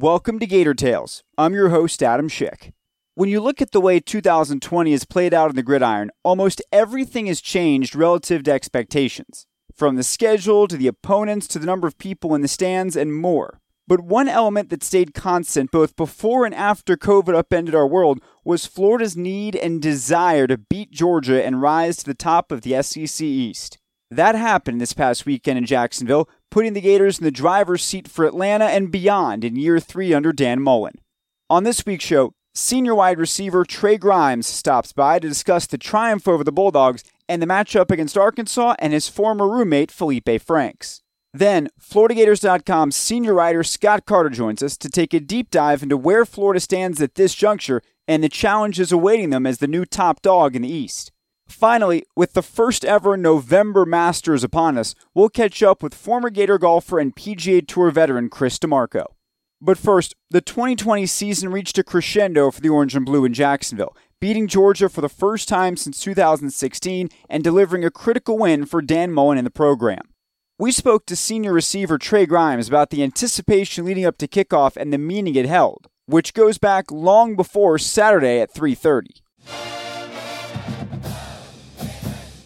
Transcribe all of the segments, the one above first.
Welcome to Gator Tales. I'm your host, Adam Schick. When you look at the way 2020 has played out in the gridiron, almost everything has changed relative to expectations. From the schedule to the opponents to the number of people in the stands and more. But one element that stayed constant both before and after COVID upended our world was Florida's need and desire to beat Georgia and rise to the top of the SEC East. That happened this past weekend in Jacksonville, putting the Gators in the driver's seat for Atlanta and beyond in year three under Dan Mullen. On this week's show, senior wide receiver Trey Grimes stops by to discuss the triumph over the Bulldogs and the matchup against Arkansas and his former roommate Felipe Franks. Then, FloridaGators.com senior writer Scott Carter joins us to take a deep dive into where Florida stands at this juncture and the challenges awaiting them as the new top dog in the East. Finally, with the first ever November Masters upon us, we'll catch up with former Gator golfer and PGA Tour veteran Chris DiMarco. But first, the 2020 season reached a crescendo for the Orange and Blue in Jacksonville, beating Georgia for the first time since 2016 and delivering a critical win for Dan Mullen in the program. We spoke to senior receiver Trey Grimes about the anticipation leading up to kickoff and the meaning it held, which goes back long before Saturday at 3:30.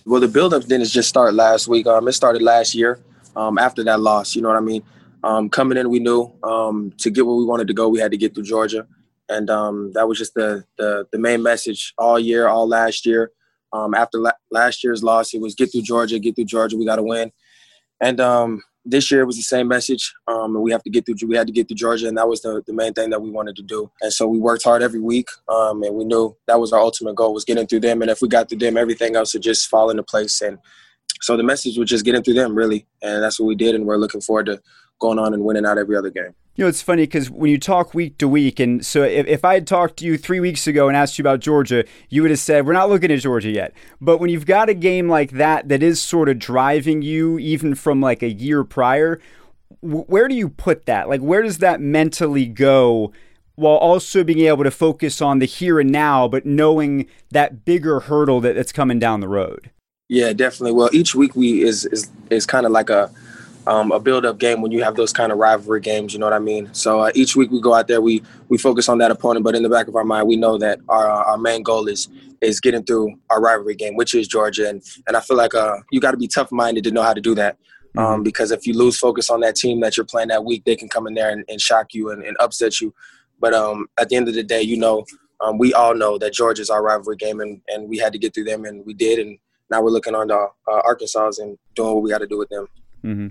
Well, the buildup didn't just start last week. Um, it started last year um, after that loss. You know what I mean? Um, coming in, we knew um, to get where we wanted to go, we had to get through Georgia, and um, that was just the, the, the main message all year, all last year. Um, after la- last year's loss, it was get through Georgia, get through Georgia. We got to win, and this year was the same message. Um, and we have to get through. We had to get through Georgia, and that was the, the main thing that we wanted to do. And so we worked hard every week, um, and we knew that was our ultimate goal was getting through them. And if we got through them, everything else would just fall into place. And so the message was just getting through them, really, and that's what we did. And we're looking forward to going on and winning out every other game. You know, it's funny because when you talk week to week, and so if, if I had talked to you three weeks ago and asked you about Georgia, you would have said, We're not looking at Georgia yet. But when you've got a game like that that is sort of driving you even from like a year prior, where do you put that? Like, where does that mentally go while also being able to focus on the here and now, but knowing that bigger hurdle that, that's coming down the road? Yeah, definitely. Well, each week we is is is kind of like a um, a build up game when you have those kind of rivalry games. You know what I mean? So uh, each week we go out there, we we focus on that opponent, but in the back of our mind, we know that our our main goal is is getting through our rivalry game, which is Georgia, and and I feel like uh, you got to be tough minded to know how to do that. Um, mm-hmm. because if you lose focus on that team that you're playing that week, they can come in there and, and shock you and, and, upset you. But um, at the end of the day, you know, um, we all know that Georgia's our rivalry game, and, and we had to get through them, and we did. And now we're looking on to uh, Arkansas and doing what we got to do with them. Mm-hmm.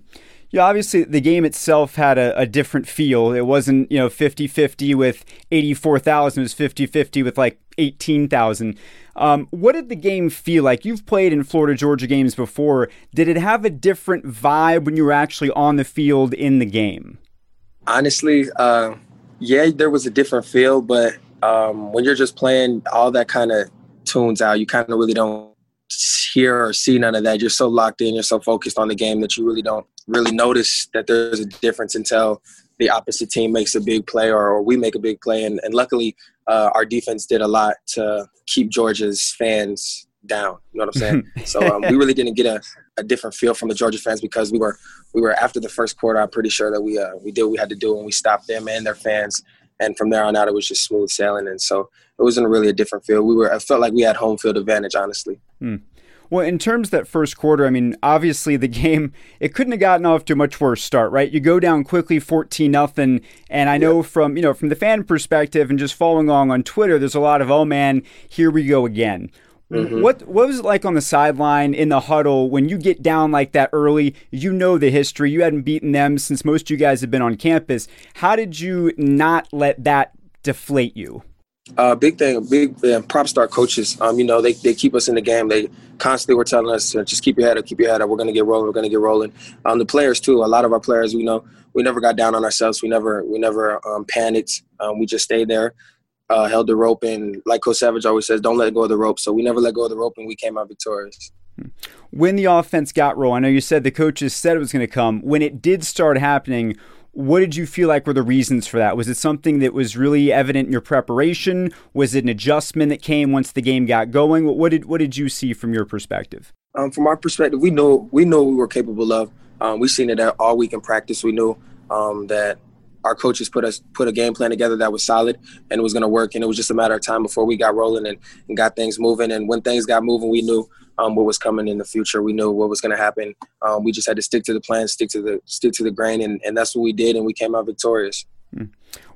Yeah, obviously the game itself had a, a different feel. It wasn't, you know, 50-50 with 84,000. It was 50-50 with like 18,000. Um, what did the game feel like? You've played in Florida Georgia games before. Did it have a different vibe when you were actually on the field in the game? Honestly, uh, yeah, there was a different feel, but um, when you're just playing, all that kind of tunes out. You kind of really don't hear or see none of that. You're so locked in, you're so focused on the game that you really don't really notice that there's a difference until the opposite team makes a big play or, or we make a big play. And, and luckily, uh, our defense did a lot to keep Georgia's fans down. You know what I'm saying? so um, we really didn't get a, a different feel from the Georgia fans because we were we were after the first quarter. I'm pretty sure that we uh, we did what we had to do and we stopped them and their fans. And from there on out, it was just smooth sailing. And so it wasn't really a different feel. We were I felt like we had home field advantage, honestly. Hmm. Well, in terms of that first quarter, I mean, obviously the game it couldn't have gotten off to a much worse start, right? You go down quickly, fourteen nothing, and I know from you know from the fan perspective and just following along on Twitter, there's a lot of oh man, here we go again. Mm-hmm. What what was it like on the sideline in the huddle when you get down like that early? You know the history. You hadn't beaten them since most of you guys have been on campus. How did you not let that deflate you? Uh, big thing, big uh, prop star coaches. Um, you know, they, they keep us in the game. They constantly were telling us to just keep your head up, keep your head up. We're gonna get rolling. We're gonna get rolling. Um, the players too. A lot of our players, we know, we never got down on ourselves. We never we never um, panicked. Um, we just stayed there. uh, held the rope, and like Coach Savage always says, don't let go of the rope. So we never let go of the rope, and we came out victorious. When the offense got rolling, I know you said the coaches said it was going to come. When it did start happening, what did you feel like were the reasons for that? Was it something that was really evident in your preparation? Was it an adjustment that came once the game got going? What did what did you see from your perspective? Um, from our perspective, we knew we knew we were capable of. Um, we seen it all week in practice. We knew um, that our coaches put us put a game plan together that was solid and it was going to work. And it was just a matter of time before we got rolling and, and got things moving. And when things got moving, we knew um, what was coming in the future. We knew what was going to happen. Um, we just had to stick to the plan, stick to the stick to the grain, and, and that's what we did. And we came out victorious. Hmm.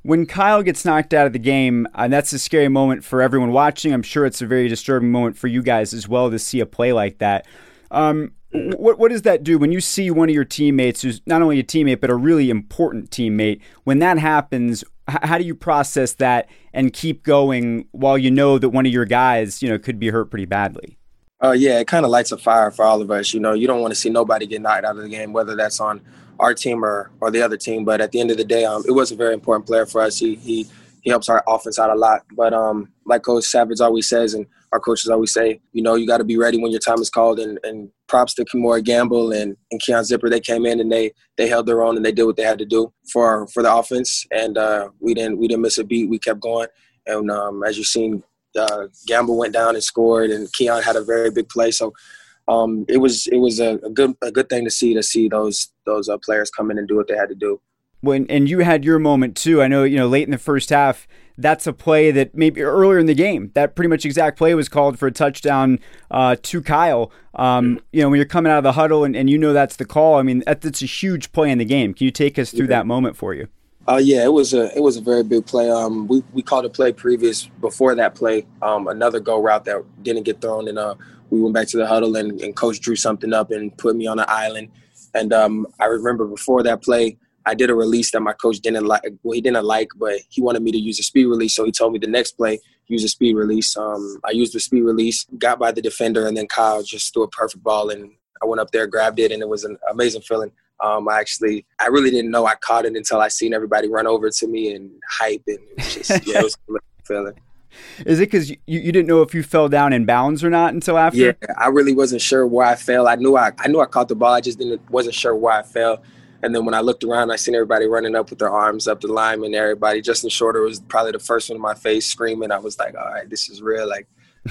When Kyle gets knocked out of the game, and that's a scary moment for everyone watching. I'm sure it's a very disturbing moment for you guys as well to see a play like that. Um, what what does that do when you see one of your teammates who's not only a teammate but a really important teammate? When that happens, how do you process that and keep going while you know that one of your guys, you know, could be hurt pretty badly? Uh, yeah, it kind of lights a fire for all of us. You know, you don't want to see nobody get knocked out of the game, whether that's on our team or, or the other team. But at the end of the day, um, it was a very important player for us. He he he helps our offense out a lot. But um, like Coach Savage always says, and our coaches always say, you know, you got to be ready when your time is called. And, and props to Kemore Gamble and, and Keon Zipper. They came in and they they held their own and they did what they had to do for for the offense. And uh, we didn't we didn't miss a beat. We kept going. And um, as you've seen, uh, Gamble went down and scored, and Keon had a very big play. So um, it was it was a, a, good a good thing to see to see those those uh, players come in and do what they had to do when and you had your moment too. I know you know late in the first half. That's a play that maybe earlier in the game, that pretty much exact play was called for a touchdown uh, to Kyle. Um, you know, when you're coming out of the huddle and, and you know that's the call, I mean, that's a huge play in the game. Can you take us through yeah. that moment for you? Uh, yeah, it was a it was a very big play. Um, we we called a play previous before that play, um, another go route that didn't get thrown, and uh, we went back to the huddle and, and coach drew something up and put me on an island. And um, I remember before that play, I did a release that my coach didn't like. Well, he didn't like, but he wanted me to use a speed release. So he told me the next play, use a speed release. Um, I used the speed release, got by the defender, and then Kyle just threw a perfect ball, and I went up there, grabbed it, and it was an amazing feeling. Um, I actually, I really didn't know I caught it until I seen everybody run over to me and hype, and it was just, yeah, it was a feeling. Is it because you, you didn't know if you fell down in bounds or not until after? Yeah, I really wasn't sure where I fell. I knew I, I knew I caught the ball. I just didn't wasn't sure where I fell. And then when I looked around, I seen everybody running up with their arms up the line, and everybody. Justin Shorter was probably the first one in my face screaming. I was like, all right, this is real. Like,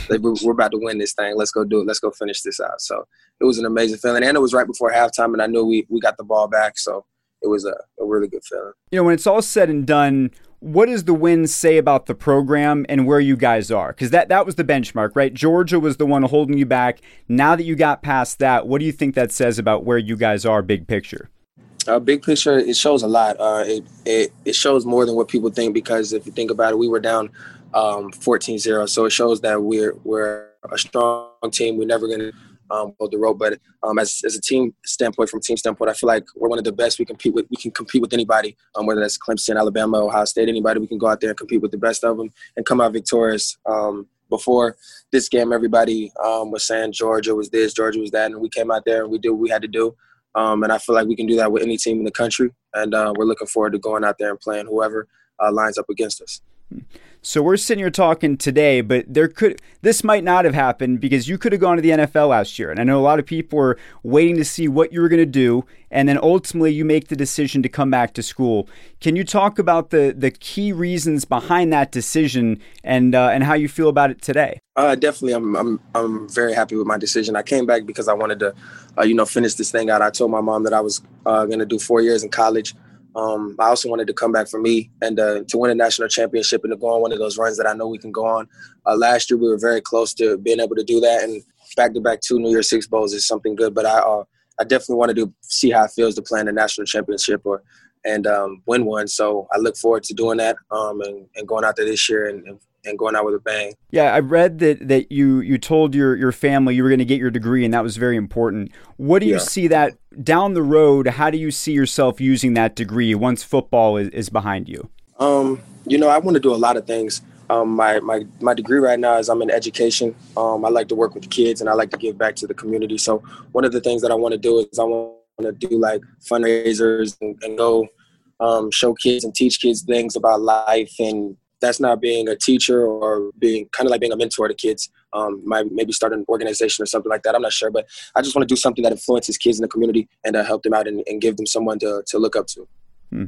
like we're about to win this thing. Let's go do it. Let's go finish this out. So it was an amazing feeling. And it was right before halftime, and I knew we, we got the ball back. So it was a, a really good feeling. You know, when it's all said and done, what does the win say about the program and where you guys are? Because that, that was the benchmark, right? Georgia was the one holding you back. Now that you got past that, what do you think that says about where you guys are, big picture? Uh, big picture, it shows a lot. Uh, it, it, it shows more than what people think because if you think about it, we were down um, 14-0, so it shows that we're we're a strong team. We're never going to um, hold the rope, but um, as, as a team standpoint, from team standpoint, I feel like we're one of the best. We compete with we can compete with anybody, um, whether that's Clemson, Alabama, Ohio State, anybody. We can go out there and compete with the best of them and come out victorious. Um, before this game, everybody um, was saying Georgia was this, Georgia was that, and we came out there and we did what we had to do. Um, and I feel like we can do that with any team in the country. And uh, we're looking forward to going out there and playing whoever uh, lines up against us. So we're sitting here talking today, but there could this might not have happened because you could have gone to the NFL last year, and I know a lot of people were waiting to see what you were going to do, and then ultimately you make the decision to come back to school. Can you talk about the the key reasons behind that decision and uh, and how you feel about it today? Uh, definitely, I'm I'm I'm very happy with my decision. I came back because I wanted to, uh, you know, finish this thing out. I told my mom that I was uh, going to do four years in college. Um, I also wanted to come back for me and uh, to win a national championship and to go on one of those runs that I know we can go on. Uh, last year we were very close to being able to do that, and back to back two New Year's Six bowls is something good. But I uh, I definitely wanted to see how it feels to play in a national championship or and um, win one. So I look forward to doing that um, and, and going out there this year and, and and going out with a bang. Yeah, I read that that you you told your your family you were going to get your degree, and that was very important. What do you yeah. see that down the road? How do you see yourself using that degree once football is, is behind you? Um, you know, I want to do a lot of things. Um, my, my my degree right now is I'm in education. Um, I like to work with kids and I like to give back to the community. So one of the things that I want to do is I want to do like fundraisers and, and go um, show kids and teach kids things about life and that's not being a teacher or being kind of like being a mentor to kids. Um, might maybe start an organization or something like that. I'm not sure, but I just want to do something that influences kids in the community and uh, help them out and, and, give them someone to, to look up to. Hmm.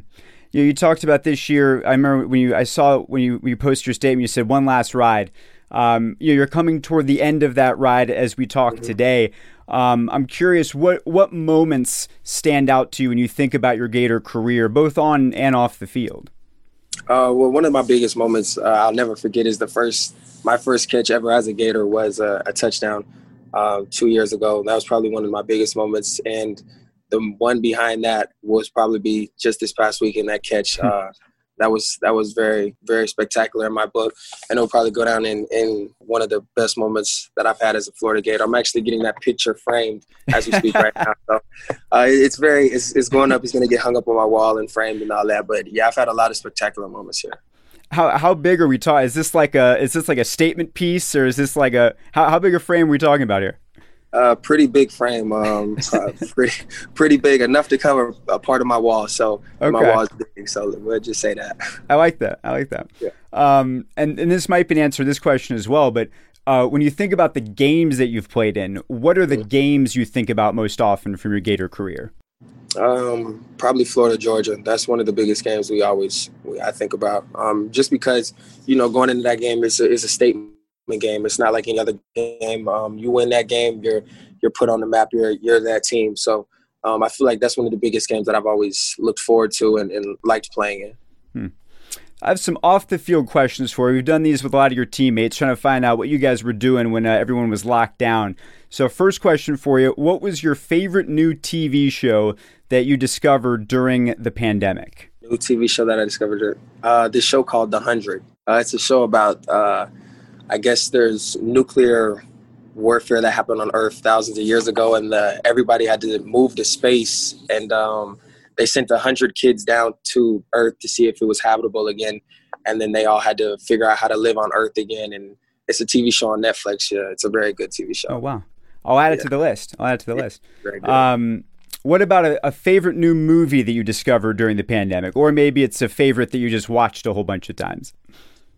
You, you talked about this year. I remember when you I saw when you when you posted your statement. You said one last ride. Um, you know, you're coming toward the end of that ride as we talk mm-hmm. today. Um, I'm curious what what moments stand out to you when you think about your Gator career, both on and off the field. Uh, well, one of my biggest moments uh, I'll never forget is the first my first catch ever as a Gator was a, a touchdown uh, two years ago. That was probably one of my biggest moments, and the one behind that was probably be just this past week in that catch. That was that was very very spectacular in my book, and it'll probably go down in in one of the best moments that I've had as a Florida Gator. I'm actually getting that picture framed as we speak right now. So uh, it's very it's, it's going up. It's going to get hung up on my wall and framed and all that. But yeah, I've had a lot of spectacular moments here. How how big are we talking? Is this like a is this like a statement piece or is this like a how how big a frame are we talking about here? Uh, pretty big frame, um, uh, pretty pretty big, enough to cover a part of my wall. So okay. my wall is big. So we'll just say that. I like that. I like that. Yeah. Um, and and this might be an answer to this question as well. But uh, when you think about the games that you've played in, what are the mm-hmm. games you think about most often from your Gator career? Um, probably Florida, Georgia. That's one of the biggest games we always we, I think about. Um, just because you know going into that game is a, is a statement game. It's not like any other game. Um, you win that game, you're you're put on the map. You're you're that team. So um, I feel like that's one of the biggest games that I've always looked forward to and, and liked playing in. Hmm. I have some off the field questions for you. We've done these with a lot of your teammates, trying to find out what you guys were doing when uh, everyone was locked down. So, first question for you What was your favorite new TV show that you discovered during the pandemic? New TV show that I discovered? Uh, this show called The Hundred. Uh, it's a show about uh, I guess there's nuclear warfare that happened on Earth thousands of years ago, and the, everybody had to move to space, and um, they sent a hundred kids down to Earth to see if it was habitable again, and then they all had to figure out how to live on Earth again. And it's a TV show on Netflix. Yeah, it's a very good TV show. Oh wow! I'll add it yeah. to the list. I'll add it to the yeah, list. Very good. Um, what about a, a, favorite new movie that you discovered during the pandemic, or maybe it's a favorite that you just watched a whole bunch of times?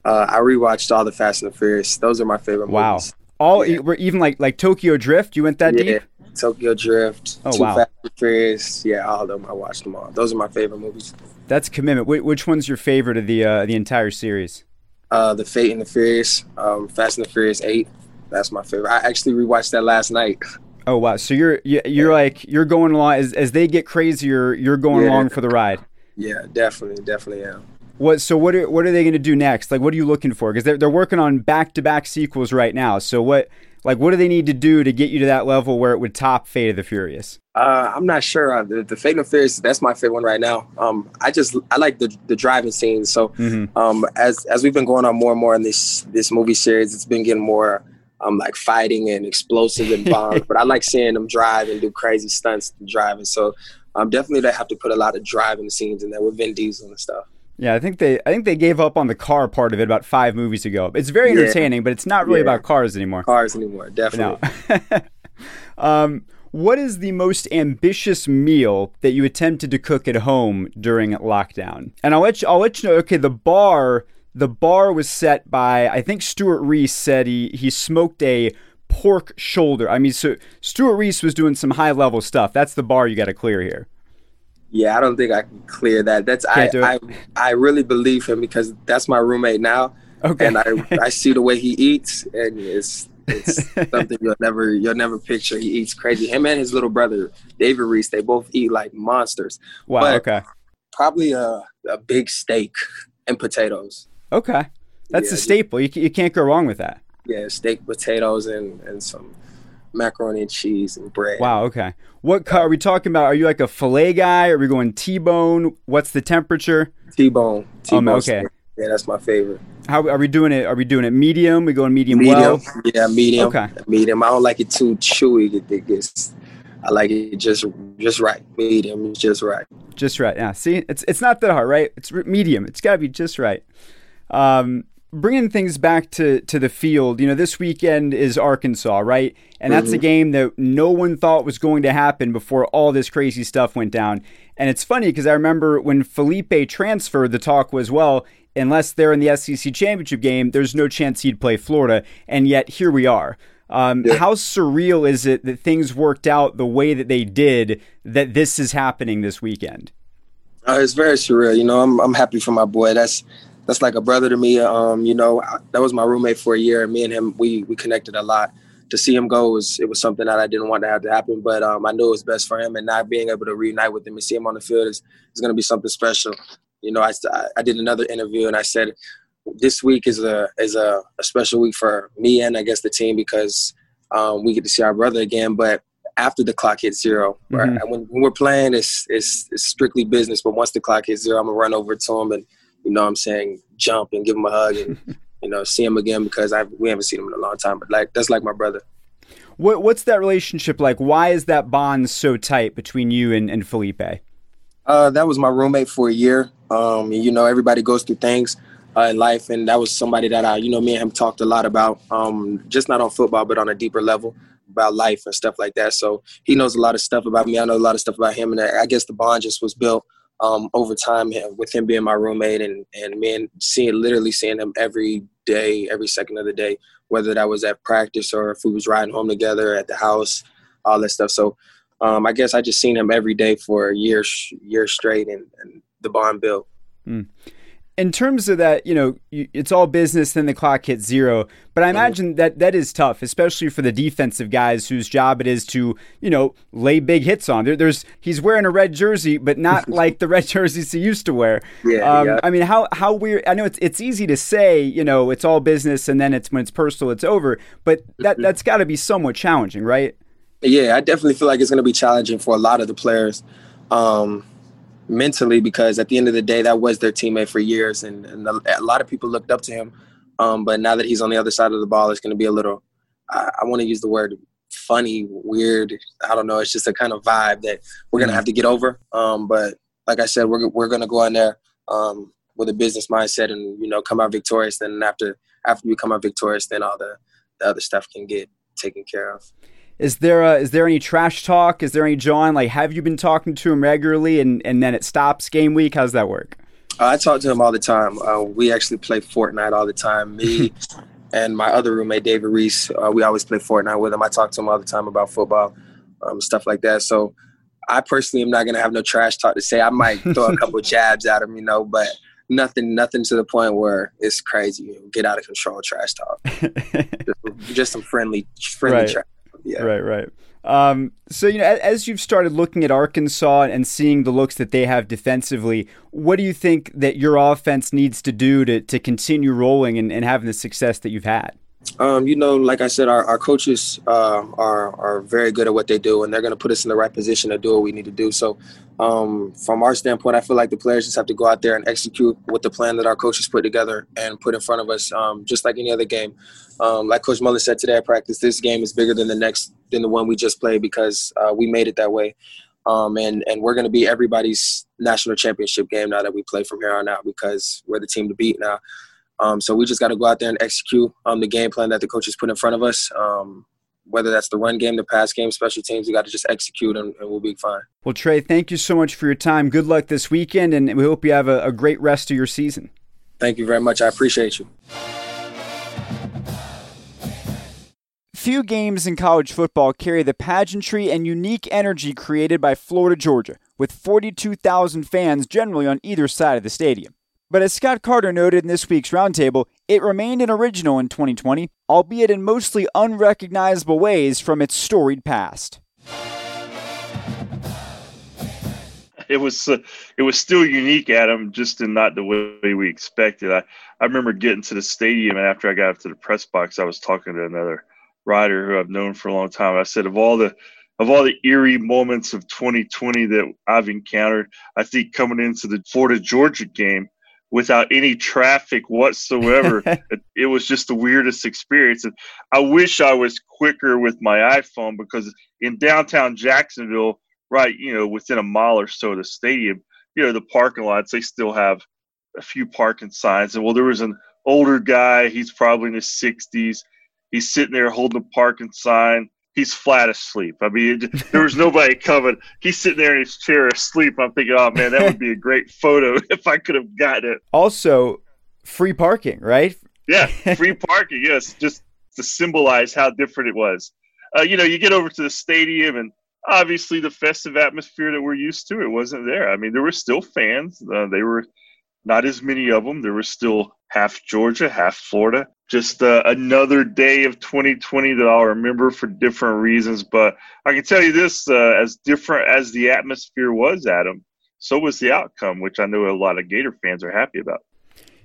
Uh, I rewatched all the Fast and the Furious. Those are my favorite wow. movies. All yeah. even like like Tokyo Drift. You went that yeah. deep. Tokyo Drift. Oh Too wow. Fast and Furious. Yeah, all of them. I watched them all. Those are my favorite movies. That's commitment. Wh- which one's your favorite of the uh, the entire series? Uh, the Fate and the Furious. Um, Fast and the Furious Eight. That's my favorite. I actually rewatched that last night. Oh wow! So you're you're yeah. like you're going along as as they get crazier. You're going along for the ride. Yeah, definitely, definitely am. What so what are what are they going to do next? Like what are you looking for? Because they're they're working on back to back sequels right now. So what like what do they need to do to get you to that level where it would top Fate of the Furious? Uh, I'm not sure. Uh, the, the Fate of the Furious that's my favorite one right now. Um, I just I like the the driving scenes. So mm-hmm. um, as as we've been going on more and more in this this movie series, it's been getting more um, like fighting and explosive and bombs. but I like seeing them drive and do crazy stunts driving. So um, definitely they have to put a lot of driving scenes in there with Vin Diesel and stuff. Yeah, I think they I think they gave up on the car part of it about five movies ago. It's very entertaining, yeah. but it's not really yeah. about cars anymore. Cars anymore, definitely. No. um, what is the most ambitious meal that you attempted to cook at home during lockdown? And I'll let you, I'll let you know. Okay, the bar the bar was set by I think Stewart Reese said he he smoked a pork shoulder. I mean, so Stewart Reese was doing some high level stuff. That's the bar you got to clear here. Yeah, I don't think I can clear that. That's I, I I really believe him because that's my roommate now. Okay. And I I see the way he eats and it's it's something you'll never you'll never picture. He eats crazy. Him and his little brother David Reese, they both eat like monsters. Wow. But okay. Probably a a big steak and potatoes. Okay. That's yeah, a staple. You you can't go wrong with that. Yeah, steak, potatoes, and and some macaroni and cheese and bread. Wow. Okay. What cut are we talking about? Are you like a fillet guy? Are we going T-bone? What's the temperature? T-bone. Um, T-bone. Um, okay. Yeah, that's my favorite. How are we doing it? Are we doing it medium? We going medium, medium well? Yeah, medium. Okay. Medium. I don't like it too chewy. It gets. I like it just just right. Medium, is just right. Just right. Yeah. See, it's it's not that hard, right? It's medium. It's got to be just right. Um, bringing things back to to the field, you know, this weekend is Arkansas, right? And that's mm-hmm. a game that no one thought was going to happen before all this crazy stuff went down. And it's funny because I remember when Felipe transferred, the talk was, well, unless they're in the SEC championship game, there's no chance he'd play Florida. And yet here we are. Um, yeah. How surreal is it that things worked out the way that they did? That this is happening this weekend. Uh, it's very surreal. You know, I'm I'm happy for my boy. That's that's like a brother to me. Um, you know, that was my roommate for a year, and me and him we we connected a lot. To see him go was it was something that I didn't want to have to happen, but um, I knew it was best for him, and not being able to reunite with him and see him on the field is is going to be something special. You know, I I did another interview and I said this week is a is a, a special week for me and I guess the team because um, we get to see our brother again. But after the clock hits 0 mm-hmm. When, when, we're playing, it's, it's, it's strictly business. But once the clock hits zero, I'm gonna run over to him and you know, what I'm saying jump and give him a hug and you know see him again because I we haven't seen him in a long time. But like that's like my brother. What, what's that relationship like? Why is that bond so tight between you and, and Felipe? Uh, that was my roommate for a year. Um, you know, everybody goes through things uh, in life, and that was somebody that I, you know, me and him talked a lot about, um, just not on football, but on a deeper level about life and stuff like that. So he knows a lot of stuff about me. I know a lot of stuff about him, and I guess the bond just was built um, over time with him being my roommate and and me and seeing literally seeing him every day, every second of the day, whether that was at practice or if we was riding home together at the house, all that stuff. So um, I guess I just seen him every day for years years straight, and, and the bond built. Mm in terms of that, you know, it's all business, then the clock hits zero. But I imagine that that is tough, especially for the defensive guys whose job it is to, you know, lay big hits on. There, there's he's wearing a red jersey, but not like the red jerseys he used to wear. Yeah, um, yeah. I mean, how how weird. I know it's it's easy to say, you know, it's all business, and then it's when it's personal, it's over. But that mm-hmm. that's got to be somewhat challenging, right? Yeah, I definitely feel like it's going to be challenging for a lot of the players. Um, mentally because at the end of the day, that was their teammate for years, and, and a lot of people looked up to him. Um, but now that he's on the other side of the ball, it's going to be a little. I, I want to use the word funny, weird. I don't know. It's just a kind of vibe that we're gonna have to get over. Um, but like I said, we're we're gonna go in there um, with a business mindset and you know come out victorious. Then after after we come out victorious, then all the, the other stuff can get taken care of. Is there a, is there any trash talk? Is there any John? Like, have you been talking to him regularly, and and then it stops game week? How's that work? Uh, I talk to him all the time. Uh, we actually play Fortnite all the time. Me and my other roommate David Reese, uh, we always play Fortnite with him. I talk to him all the time about football, um, stuff like that. So I personally am not gonna have no trash talk to say. I might throw a couple jabs at him, you know, but nothing nothing to the point where it's crazy. Get out of control trash talk. just, just, some friendly friendly right. trash yeah. Right, right. Um, so you know, as you've started looking at Arkansas and seeing the looks that they have defensively, what do you think that your offense needs to do to to continue rolling and, and having the success that you've had? Um, you know, like I said, our, our coaches uh, are are very good at what they do, and they're going to put us in the right position to do what we need to do. So, um, from our standpoint, I feel like the players just have to go out there and execute with the plan that our coaches put together and put in front of us, um, just like any other game. Um, like Coach Mullen said today at practice, this game is bigger than the next than the one we just played because uh, we made it that way. Um, and and we're going to be everybody's national championship game now that we play from here on out because we're the team to beat now. Um, so we just got to go out there and execute um, the game plan that the coaches put in front of us. Um, whether that's the run game, the pass game, special teams, we got to just execute and, and, we'll be fine. Well, Trey, thank you so much for your time. Good luck this weekend, and we hope you have a, a great rest of your season. Thank you very much. I appreciate you. Few games in college football carry the pageantry and unique energy created by Florida Georgia, with 42,000 fans generally on either side of the stadium. But as Scott Carter noted in this week's roundtable, it remained an original in 2020, albeit in mostly unrecognizable ways from its storied past. It was uh, it was still unique, Adam, just in not the way we expected. I, I remember getting to the stadium, and after I got up to the press box, I was talking to another rider who I've known for a long time. I said, of all the of all the eerie moments of 2020 that I've encountered, I think coming into the Florida Georgia game without any traffic whatsoever. it, it, was just the weirdest experience. And I wish I was quicker with my iPhone because in downtown Jacksonville, right, you know, within a mile or so of the stadium, you know, the parking lots, they still have a few parking signs. And well, there was an older guy, he's probably in his 60s. He's sitting there holding a parking sign he's flat asleep. I mean, there was nobody coming. He's sitting there in his chair asleep. I'm thinking, oh man, that would be a great photo if I could have gotten it. Also, free parking, right? Yeah, free parking. Yes, just to symbolize how different it was. Uh, you know, you get over to the stadium, and obviously the festive atmosphere that we're used to, it wasn't there. I mean, there were still fans. Uh, they were not as many of them. There were still half Georgia, half Florida. Just uh, another day of 2020 that I'll remember for different reasons. But I can tell you this: uh, as different as the atmosphere was, Adam, so was the outcome, which I know a lot of Gator fans are happy about.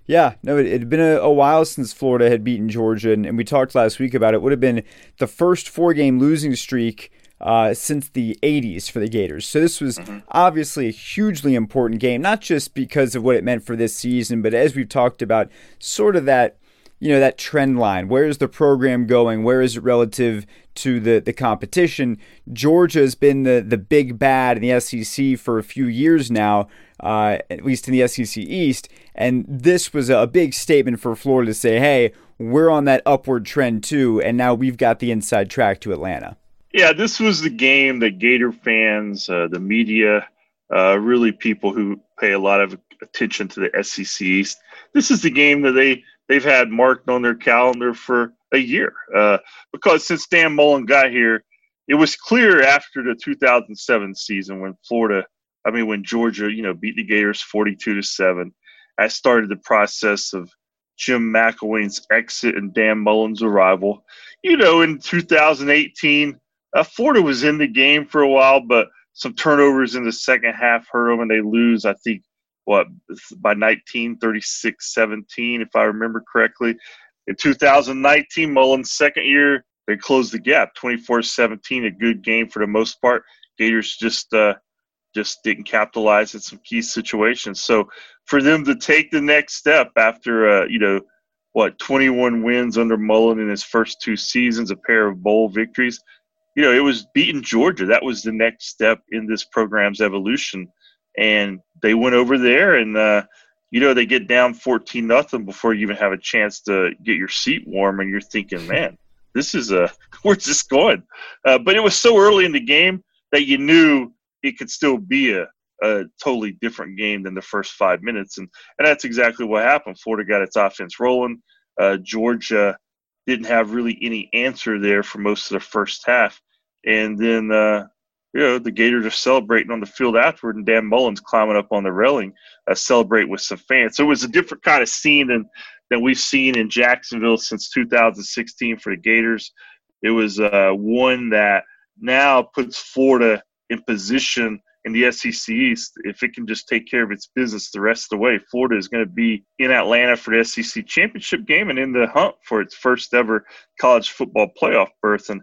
Yeah, no, it had been a, a, while since Florida had beaten Georgia, and, and, we talked last week about it. it. Would have been the first four-game losing streak uh, since the 80s for the Gators. So this was mm-hmm. obviously a hugely important game, not just because of what it meant for this season, but as we've talked about, sort of that you know that trend line where is the program going where is it relative to the the competition georgia has been the the big bad in the sec for a few years now uh, at least in the sec east and this was a big statement for florida to say hey we're on that upward trend too and now we've got the inside track to atlanta yeah this was the game that gator fans uh, the media uh, really people who pay a lot of attention to the sec east this is the game that they they've had marked on their calendar for a year. Uh, because since Dan Mullen got here, it was clear after the 2007 season when Florida, I mean, when Georgia, you know, beat the Gators 42 to 7, I started the process of Jim McElwain's exit and Dan Mullen's arrival. You know, in 2018, uh, Florida was in the game for a while, but some turnovers in the second half hurt them, and they lose, I think, what by 19 36 17 if i remember correctly. In 2019 mullen's second year they closed the gap 24 17 a good game for the most part. Gators just uh, just didn't capitalize in some key situations. So for them to take the next step after uh, you know what 21 wins under mullen in his first two seasons a pair of bowl victories you know it was beating georgia. That was the next step in this program's evolution. And they went over there and uh, you know they get down 14 nothing before you even have a chance to get your seat warm and you're thinking man this is a where's this going. Uh, but it was so early in the game that you knew it could still be a, a totally different game than the first five minutes. And, and that's exactly what happened. Florida got its offense rolling. Uh, georgia didn't have really any answer there for most of the first half and then uh, you know, the Gators are celebrating on the field afterward, and Dan Mullen's climbing up on the railing, uh, celebrate with some fans. So it was a different kind of scene than than we've seen in Jacksonville since 2016 for the Gators. It was uh, one that now puts Florida in position in the SEC East. If it can just take care of its business the rest of the way, Florida is going to be in Atlanta for the SEC championship game and in the hunt for its first ever college football playoff berth. And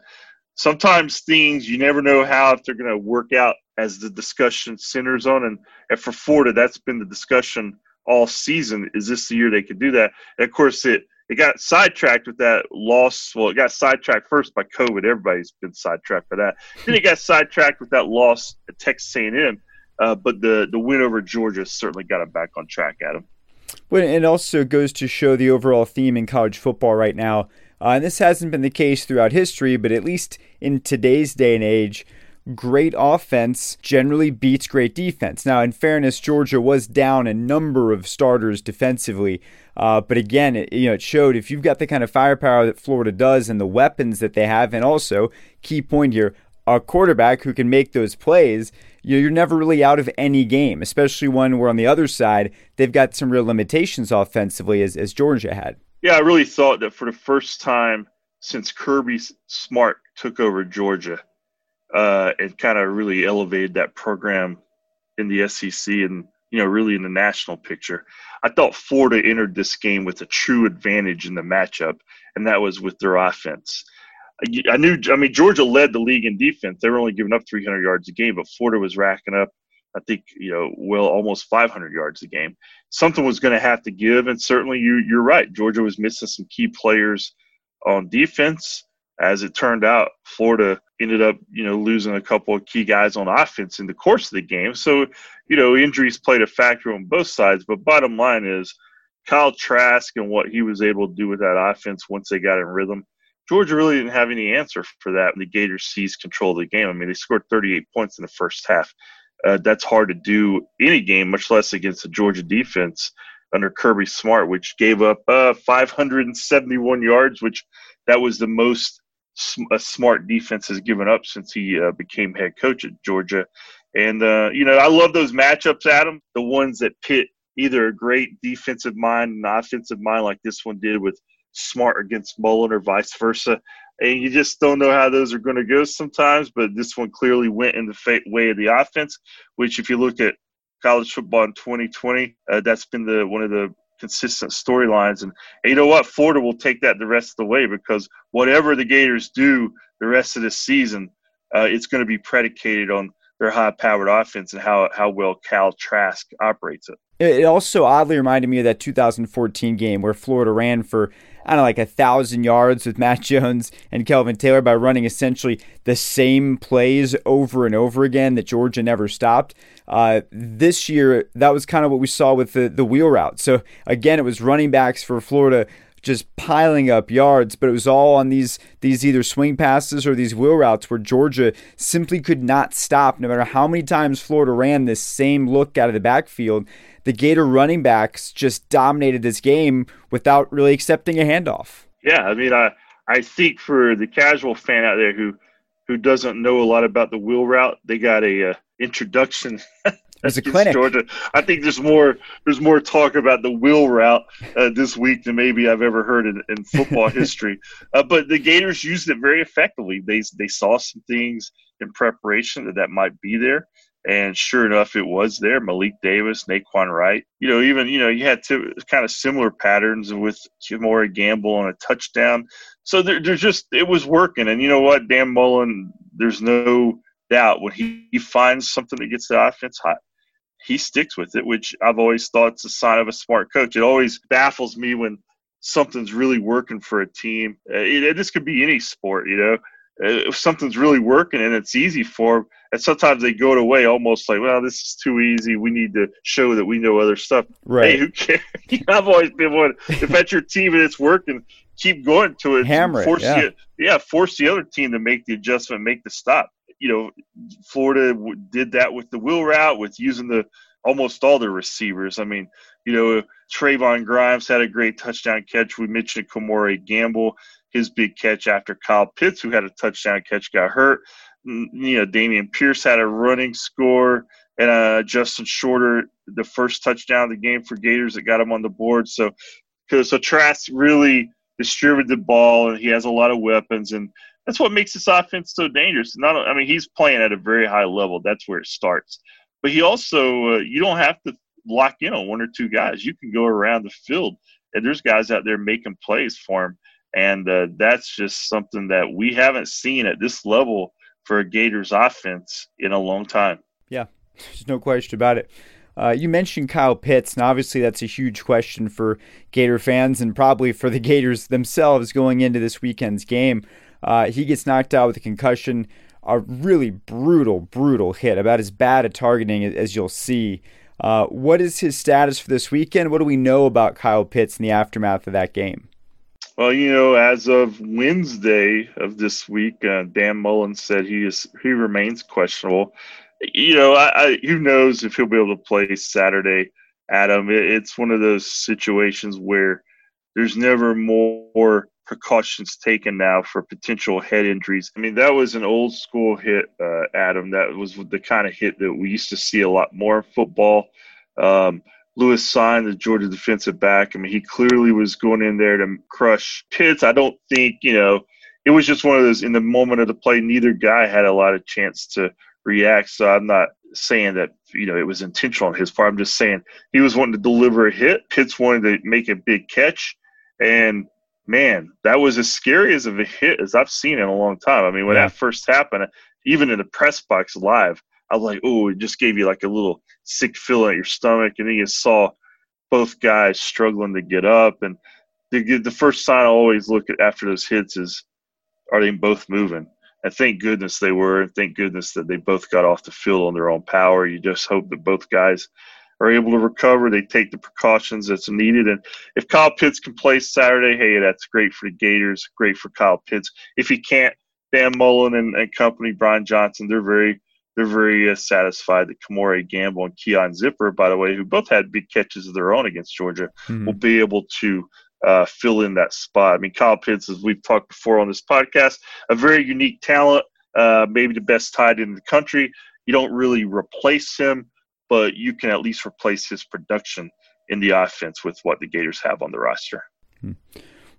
sometimes things you never know how if they're going to work out as the discussion centers on. And, and for Florida, that's been the discussion all season. Is this the year they could do that? And of course, it it got sidetracked with that loss. Well, it got sidetracked first by COVID. Everybody's been sidetracked by that. then it got sidetracked with that loss at Texas A&M. Uh, but the the win over Georgia certainly got it back on track, Adam. Well, it also goes to show the overall theme in college football right now uh, and this hasn't been the case throughout history, but at least in today's day and age, great offense generally beats great defense. Now, in fairness, Georgia was down a number of starters defensively, uh, but again, it, you know, it showed if you've got the kind of firepower that Florida does and the weapons that they have, and also key point here, a quarterback who can make those plays. You're never really out of any game, especially when we're on the other side. They've got some real limitations offensively, as, as Georgia had. Yeah, I really thought that for the first time since Kirby Smart took over Georgia uh, and kind of really elevated that program in the SEC and you know really in the national picture, I thought Florida entered this game with a true advantage in the matchup, and that was with their offense. I knew, I mean, Georgia led the league in defense. They were only giving up 300 yards a game, but Florida was racking up I think you know well almost 500 yards a game. Something was going to have to give, and certainly you you're right. Georgia was missing some key players on defense. As it turned out, Florida ended up you know losing a couple of key guys on offense in the course of the game. So you know injuries played a factor on both sides. But bottom line is Kyle Trask and what he was able to do with that offense once they got in rhythm. Georgia really didn't have any answer for that. And the Gators seized control of the game. I mean, they scored 38 points in the first half uh, that's hard to do any game, much less against the Georgia defense. under Kirby Smart, which gave up uh, 571 yards, which that was the most a smart defense has given up since he uh, became head coach at Georgia. And, uh, you know, I love those matchups, Adam, the ones that pit either a great defensive mind and offensive mind like this one did with Smart against Mullen or vice versa. And you just don't know how those are going to go sometimes, but this one clearly went in the way of the offense, which if you look at college football in 2020, uh, that's been the one of the consistent storylines. And, you know what? Florida will take that the rest of the way because whatever the Gators do the rest of this season, uh, it's going to be predicated on their high-powered offense and how how well Kyle Trask operates it. It also oddly reminded me of that 2014 game where Florida ran for I don't know, like a thousand yards with Matt Jones and Kelvin Taylor by running essentially the same plays over and over again that Georgia never stopped. Uh, this year, that was kind of what we saw with the, the wheel route. So again, it was running backs for Florida just piling up yards, but it was all on these these either swing passes or these wheel routes where Georgia simply could not stop no matter how many times Florida ran this same look out of the backfield the Gator running backs just dominated this game without really accepting a handoff. Yeah, I mean, I I think for the casual fan out there who who doesn't know a lot about the wheel route, they got a uh, introduction. As a clinic. Georgia. I think there's more there's more talk about the wheel route uh, this week than maybe I've ever heard in, in football history. Uh, but the Gators used it very effectively. They they saw some things in preparation that that might be there. And sure enough, it was there. Malik Davis, Nay'Quan Wright. You know, even you know, you had two kind of similar patterns with Kemore Gamble on a touchdown. So there, there's just it was working. And you know what, Dan Mullen, there's no doubt when he, he finds something that gets the offense hot, he sticks with it, which I've always thought is a sign of a smart coach. It always baffles me when something's really working for a team. Uh, it, this could be any sport, you know. Uh, if something's really working and it's easy for them, and sometimes they go away almost like, well, this is too easy. We need to show that we know other stuff. Right. Hey, who cares? I've always been one. If that's your team and it's working, keep going to it. Hammer force it. Yeah. The, yeah, force the other team to make the adjustment, make the stop. You know, Florida did that with the wheel route, with using the almost all the receivers. I mean, you know, Trevon Grimes had a great touchdown catch. We mentioned Kemore Gamble his big catch after Kyle Pitts, who had a touchdown catch, got hurt. You know, Dameon Pierce had a running score, and uh, Justin Shorter, the first touchdown of the game for Gators that got him on the board. So, so Trask really distributed the ball, and he has a lot of weapons, and that's what makes this offense so dangerous. Not, I mean, he's playing at a very high level. That's where it starts. But he also, uh, you don't have to lock in on one or two guys. You can go around the field, and there's guys out there making plays for him. And uh, that's just something that we haven't seen at this level for a Gators offense in a long time. Yeah, there's no question about it. Uh, you mentioned Kyle Pitts, and obviously that's a huge question for Gator fans and probably for the Gators themselves going into this weekend's game. Uh, he gets knocked out with a concussion, a really brutal, brutal hit, about as bad a targeting as you'll see. Uh, what is his status for this weekend? What do we know about Kyle Pitts in the aftermath of that game? Well, you know, as of Wednesday of this week, uh, Dan Mullen said he is he remains questionable. You know, I, I, who knows if he'll be able to play Saturday, Adam? It, it's one of those situations where there's never more precautions taken now for potential head injuries. I mean, that was an old school hit, uh, Adam. That was the kind of hit that we used to see a lot more in football. Um, Lewis Cine the Georgia defensive back. I mean, he clearly was going in there to crush Pitts. I don't think, you know, it was just one of those in the moment of the play, neither guy had a lot of chance to react. So I'm not saying that, you know, it was intentional on his part. I'm just saying he was wanting to deliver a hit. Pitts wanted to make a big catch. And man, that was as scary as of a hit as I've seen in a long time. I mean, when yeah. that first happened, even in the press box live, I was like, oh, it just gave you like a little sick feeling at your stomach, and then you saw both guys struggling to get up. And the the first sign I always look at after those hits is, are they both moving? And thank goodness they were, and thank goodness that they both got off the field on their own power. You just hope that both guys are able to recover. They take the precautions that's needed. And if Kyle Pitts can play Saturday, hey, that's great for the Gators, great for Kyle Pitts. If he can't, Dan Mullen and, and company, Brian Johnson, they're very they're very uh, satisfied that Kemore Gamble and Keon Zipper, by the way, who both had big catches of their own against Georgia, mm-hmm. will be able to uh, fill in that spot. I mean, Kyle Pitts, as we've talked before on this podcast, a very unique talent, uh, maybe the best tight end in the country. You don't really replace him, but you can at least replace his production in the offense with what the Gators have on the roster. Hmm.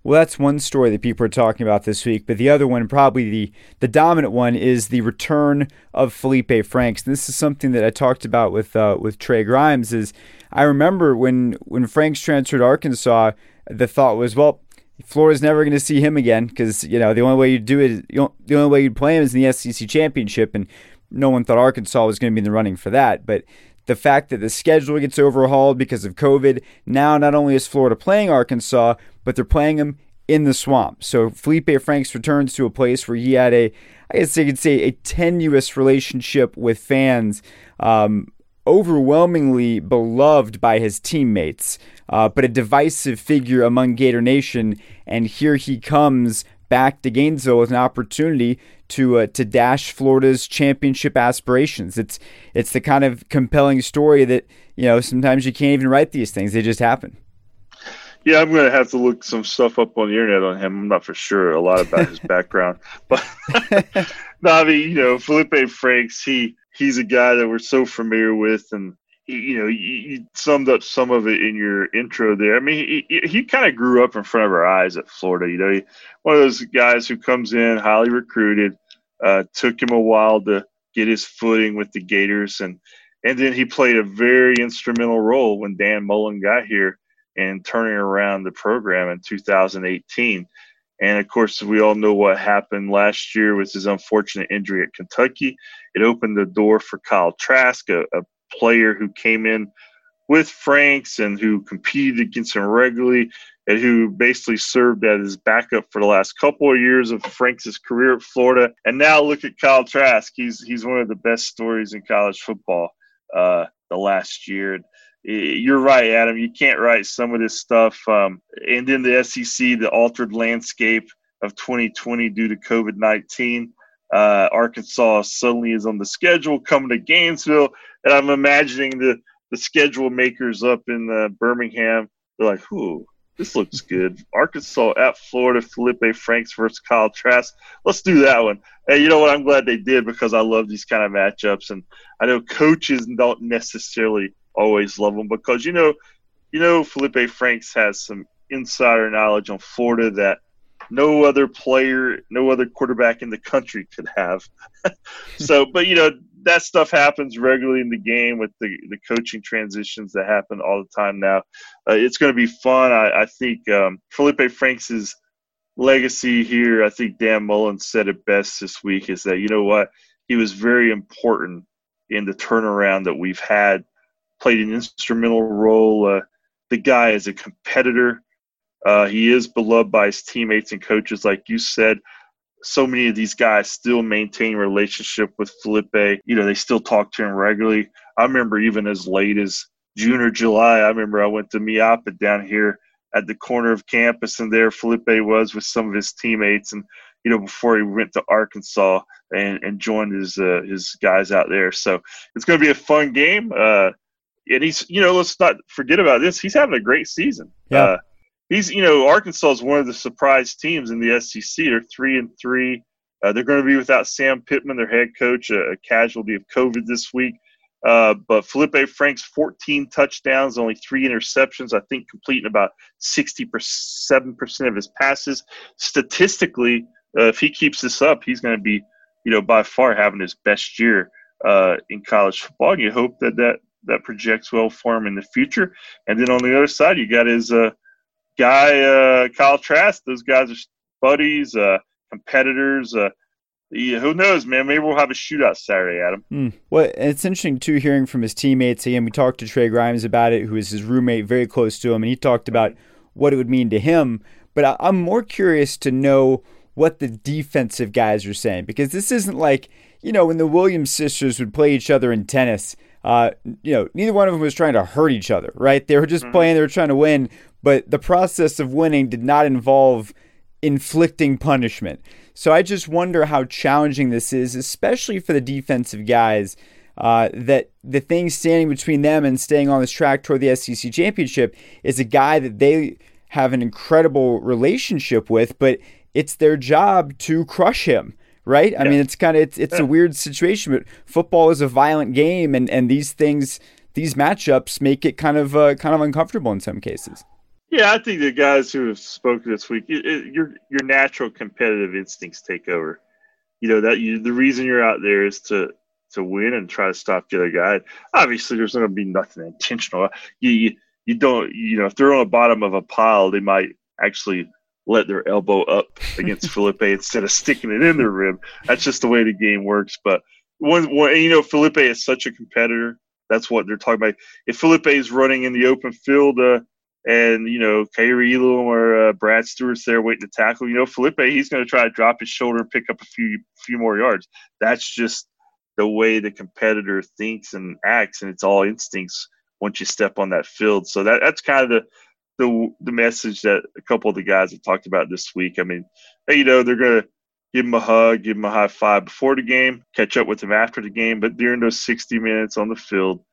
Well, that's one story that people are talking about this week, but the other one, probably the the dominant one, is the return of Felipe Franks. And this is something that I talked about with uh, with Trey Grimes. Is I remember when when Franks transferred to Arkansas, the thought was, well, Florida's never going to see him again because you know the only way you do it, you know, the only way you'd play him is in the SEC championship, and no one thought Arkansas was going to be in the running for that. But the fact that the schedule gets overhauled because of COVID. Now, not only is Florida playing Arkansas, but they're playing them in the swamp. So Felipe Franks returns to a place where he had a, I guess you could say, a tenuous relationship with fans, um, overwhelmingly beloved by his teammates, uh, but a divisive figure among Gator Nation. And here he comes back to Gainesville with an opportunity to uh, to dash Florida's championship aspirations. It's it's the kind of compelling story that you know sometimes you can't even write these things; they just happen. Yeah, I'm going to have to look some stuff up on the internet on him. I'm not for sure a lot about his background, but no, I mean, you know, Felipe Franks, he he's a guy that we're so familiar with, and you know, you, summed up some of it in your intro there. I mean, he, he kind of grew up in front of our eyes at Florida. You know, he, one of those guys who comes in highly recruited. Uh, took him a while to get his footing with the Gators, and and then he played a very instrumental role when Dan Mullen got here and turning around the program in 2018. And of course, we all know what happened last year with his unfortunate injury at Kentucky. It opened the door for Kyle Trask, a, a player who came in with Franks and who competed against him regularly and who basically served as his backup for the last couple of years of Franks' career at Florida. And now look at Kyle Trask. He's he's one of the best stories in college football uh, the last year. You're right, Adam. You can't write some of this stuff. Um, and then the SEC, the altered landscape of 2020 due to COVID 19. Uh, Arkansas suddenly is on the schedule coming to Gainesville, and I'm imagining the the schedule makers up in uh, Birmingham. They're like, "Who? This looks good. Arkansas at Florida, Felipe Franks versus Kyle Trask. Let's do that one. Hey, you know what? I'm glad they did because I love these kind of matchups, and I know coaches don't necessarily always love them because you know, you know, Felipe Franks has some insider knowledge on Florida that no other player, no other quarterback in the country could have. so, but you know, that stuff happens regularly in the game with the, the coaching transitions that happen all the time now. Uh, it's going to be fun. I, I think um, Felipe Franks' legacy here, I think Dan Mullen said it best this week, is that, you know what? He was very important in the turnaround that we've had, played an instrumental role. Uh, the guy is a competitor. Uh, he is beloved by his teammates and coaches, like you said so many of these guys still maintain relationship with Felipe. You know, they still talk to him regularly. I remember even as late as June or July, I remember I went to Mi Apa down here at the corner of campus, and there Felipe was with some of his teammates, and you know before he went to Arkansas and, and joined his uh, his guys out there. So it's going to be a fun game. Uh, and he's you know let's not forget about this. He's having a great season. Yeah. Uh, he's you know Arkansas is one of the surprise teams in the SEC. They're three and three. Uh, they're going to be without Sam Pittman, their head coach, a, a casualty of COVID this week. Uh, but Felipe Franks, 14 touchdowns, only three interceptions. I think completing about 67% of his passes. Statistically, uh, if he keeps this up, he's going to be, you know, by far having his best year uh, in college football. And you hope that that that projects well for him in the future. And then on the other side, you got his uh, guy uh, Kyle Trask. Those guys are buddies, uh, competitors. Uh, yeah, who knows, man? Maybe we'll have a shootout Saturday, Adam. Mm. Well, it's interesting too hearing from his teammates. Again, we talked to Trey Grimes about it, who is his roommate, very close to him, and he talked about what it would mean to him. But I'm more curious to know what the defensive guys are saying because this isn't like you know when the Williams sisters would play each other in tennis. Uh, you know, neither one of them was trying to hurt each other, right? They were just mm-hmm. playing, they were trying to win, but the process of winning did not involve inflicting punishment. So I just wonder how challenging this is, especially for the defensive guys. Uh, that the thing standing between them and staying on this track toward the SEC championship is a guy that they have an incredible relationship with, but it's their job to crush him right? Yeah. I mean, it's kind of it's it's yeah. a weird situation, but football is a violent game, and and these things, these matchups, make it kind of uh, kind of uncomfortable in some cases. Yeah, I think the guys who have spoken this week, it, it, your your natural competitive instincts take over. You know that you the reason you're out there is to to win and try to stop the other guy. Obviously, there's going to be nothing intentional. You, you you don't you know if they're on the bottom of a pile, they might actually let their elbow up against Felipe instead of sticking it in their rib. That's just the way the game works. But one, one, you know, Felipe is such a competitor. That's what they're talking about. If Felipe is running in the open field, uh, and you know, Kaiir Elam or uh, Brad Stewart's there waiting to tackle, you know, Felipe, he's going to try to drop his shoulder pick up a few few more yards. That's just the way the competitor thinks and acts, and it's all instincts once you step on that field. So that that's kind of the the the message that a couple of the guys have talked about this week. I mean, hey, you know, they're gonna give him a hug, give him a high five before the game, catch up with him after the game, but during those 60 minutes on the field,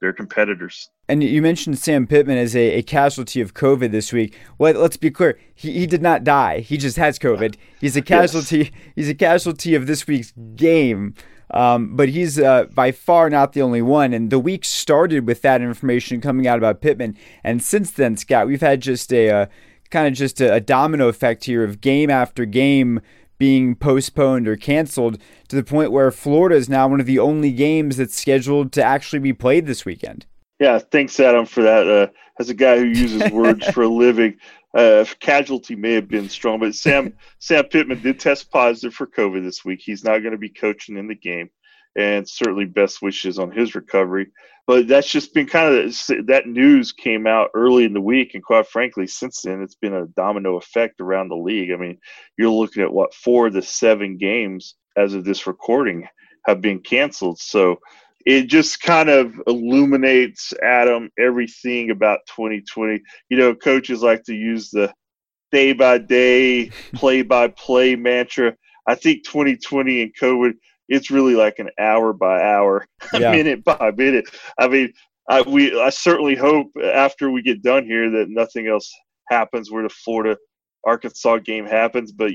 they're competitors. And you mentioned Sam Pittman as a, a casualty of COVID this week. Well, let's be clear. He, he did not die. He just has COVID. He's a casualty. Yes. He's a casualty of this week's game. Um, but he's uh, by far not the only one. And the week started with that information coming out about Pittman. And since then, Scott, we've had just a uh, kind of just a, a domino effect here of game after game being postponed or canceled to the point where Florida is now one of the only games that's scheduled to actually be played this weekend. Yeah, thanks, Adam, for that. Uh, as a guy who uses words for a living, uh, casualty may have been strong, but Sam Sam Pittman did test positive for COVID this week. He's not going to be coaching in the game, and certainly best wishes on his recovery. But that's just been kind of that news came out early in the week, and quite frankly, since then it's been a domino effect around the league. I mean, you're looking at what four of the seven games as of this recording have been canceled. So it just kind of illuminates Adam everything about 2020. You know, coaches like to use the day by day, play by play mantra. I think 2020 and COVID, it's really like an hour by hour, yeah. minute by minute. I mean, I, we I certainly hope after we get done here that nothing else happens where the Florida Arkansas game happens. But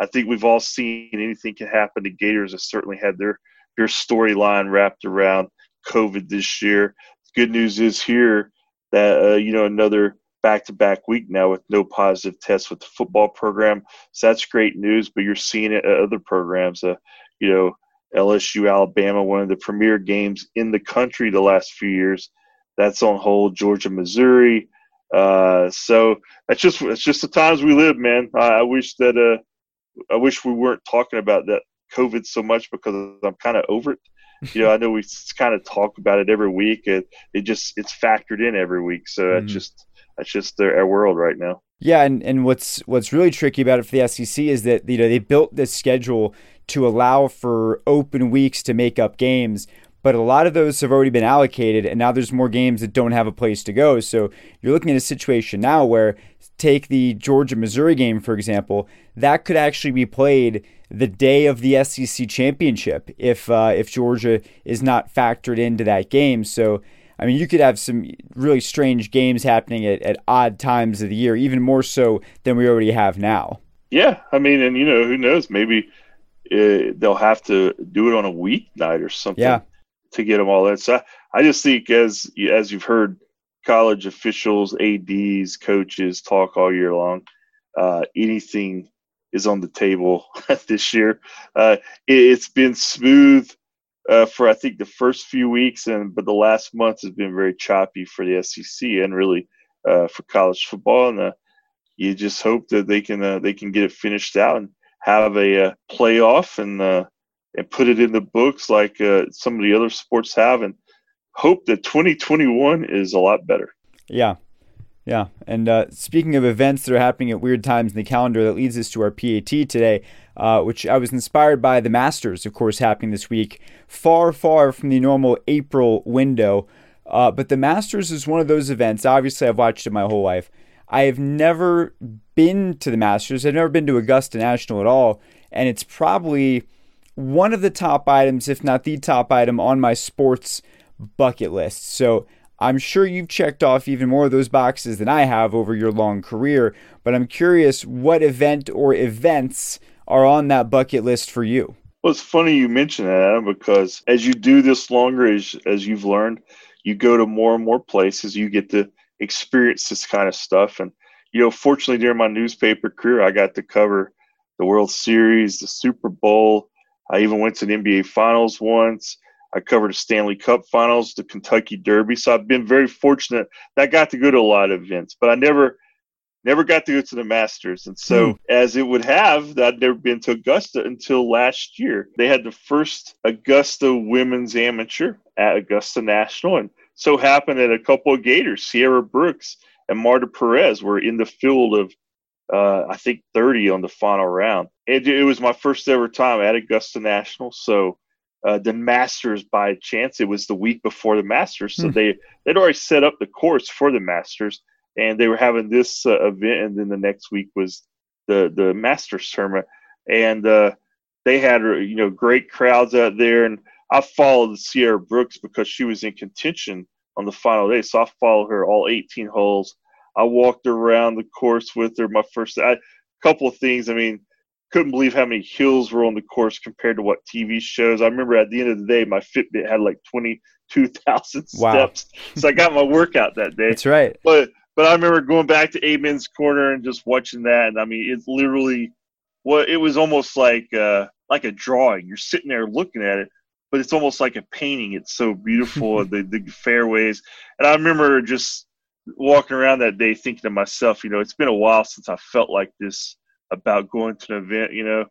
I think we've all seen anything can happen. The Gators have certainly had their your storyline wrapped around COVID this year. Good news is here that uh, you know another back-to-back week now with no positive tests with the football program. So that's great news. But you're seeing it at other programs. Uh, you know, LSU, Alabama, one of the premier games in the country the last few years. That's on hold. Georgia, Missouri. Uh, so that's just it's just the times we live, man. I, I wish that uh, I wish we weren't talking about that COVID so much because I'm kind of over it. You know, I know we kind of talk about it every week. It it just it's factored in every week. So mm-hmm. that's just that's just their, our world right now. Yeah, and, and what's what's really tricky about it for the SEC is that you know they built this schedule to allow for open weeks to make up games, but a lot of those have already been allocated, and now there's more games that don't have a place to go. So you're looking at a situation now where take the Georgia Missouri game for example, that could actually be played the day of the SEC championship if uh, if Georgia is not factored into that game. So I mean, you could have some really strange games happening at, at odd times of the year, even more so than we already have now. Yeah, I mean, and you know, who knows? Maybe uh, they'll have to do it on a weeknight or something yeah. to get them all in. So I, I just think, as as you've heard, college officials, ads, coaches talk all year long. Uh, anything is on the table this year. Uh, it, has been smooth uh, for I think the first few weeks, and but the last month has been very choppy for the SEC and really uh, for college football. And uh, you just hope that they can uh, they can get it finished out and have a, uh, playoff and and put it in the books like some of the other sports have, and hope that 2021 is a lot better. Yeah, yeah, and uh, speaking of events that are happening at weird times in the calendar, that leads us to our PAT today, uh, which I was inspired by the Masters, of course, happening this week, far, far from the normal April window. Uh, but the Masters is one of those events. Obviously, I've watched it my whole life. I have never been to the Masters. I've never been to Augusta National at all. and it's probably one of the top items, if not the top item, on my sports bucket list. So I'm sure you've checked off even more of those boxes than I have over your long career, but I'm curious what event or events are on that bucket list for you. Well, it's funny you mention that, Adam, because as you do this longer, as, as you've learned, you go to more and more places, you get to experience this kind of stuff. And, you know, fortunately, during my newspaper career, I got to cover the World Series, the Super Bowl. I even went to the NBA Finals once. I covered the Stanley Cup Finals, the Kentucky Derby. So I've been very fortunate that I got to go to a lot of events, but I never never got to go to the Masters. And so, hmm. as it would have, I'd never been to Augusta until last year. They had the first Augusta Women's Amateur at Augusta National, and so happened that a couple of Gators, Sierra Brooks and Marta Perez, were in the field of. Uh, I think 30 on the final round. It, it was my first ever time at Augusta National. So uh, the Masters by chance. It was the week before the Masters, so hmm. they they'd already set up the course for the Masters and they were having this uh, event, and then the next week was the the Masters tournament, and uh, they had you know great crowds out there, and I followed Sierra Brooks because she was in contention on the final day, so I followed her all 18 holes. I walked around the course with her. My first a couple of things. I mean, couldn't believe how many hills were on the course compared to what TV shows. I remember at the end of the day, my Fitbit had like 22,000 wow. steps. So I got my workout that day. That's right. But but I remember going back to Amen's corner and just watching that, and I mean, it's literally what it was almost like uh, like a drawing. You're sitting there looking at it, but it's almost like a painting. It's so beautiful, the the fairways, and I remember just walking around that day thinking to myself, you know, it's been a while since I felt like this about going to an event. You know,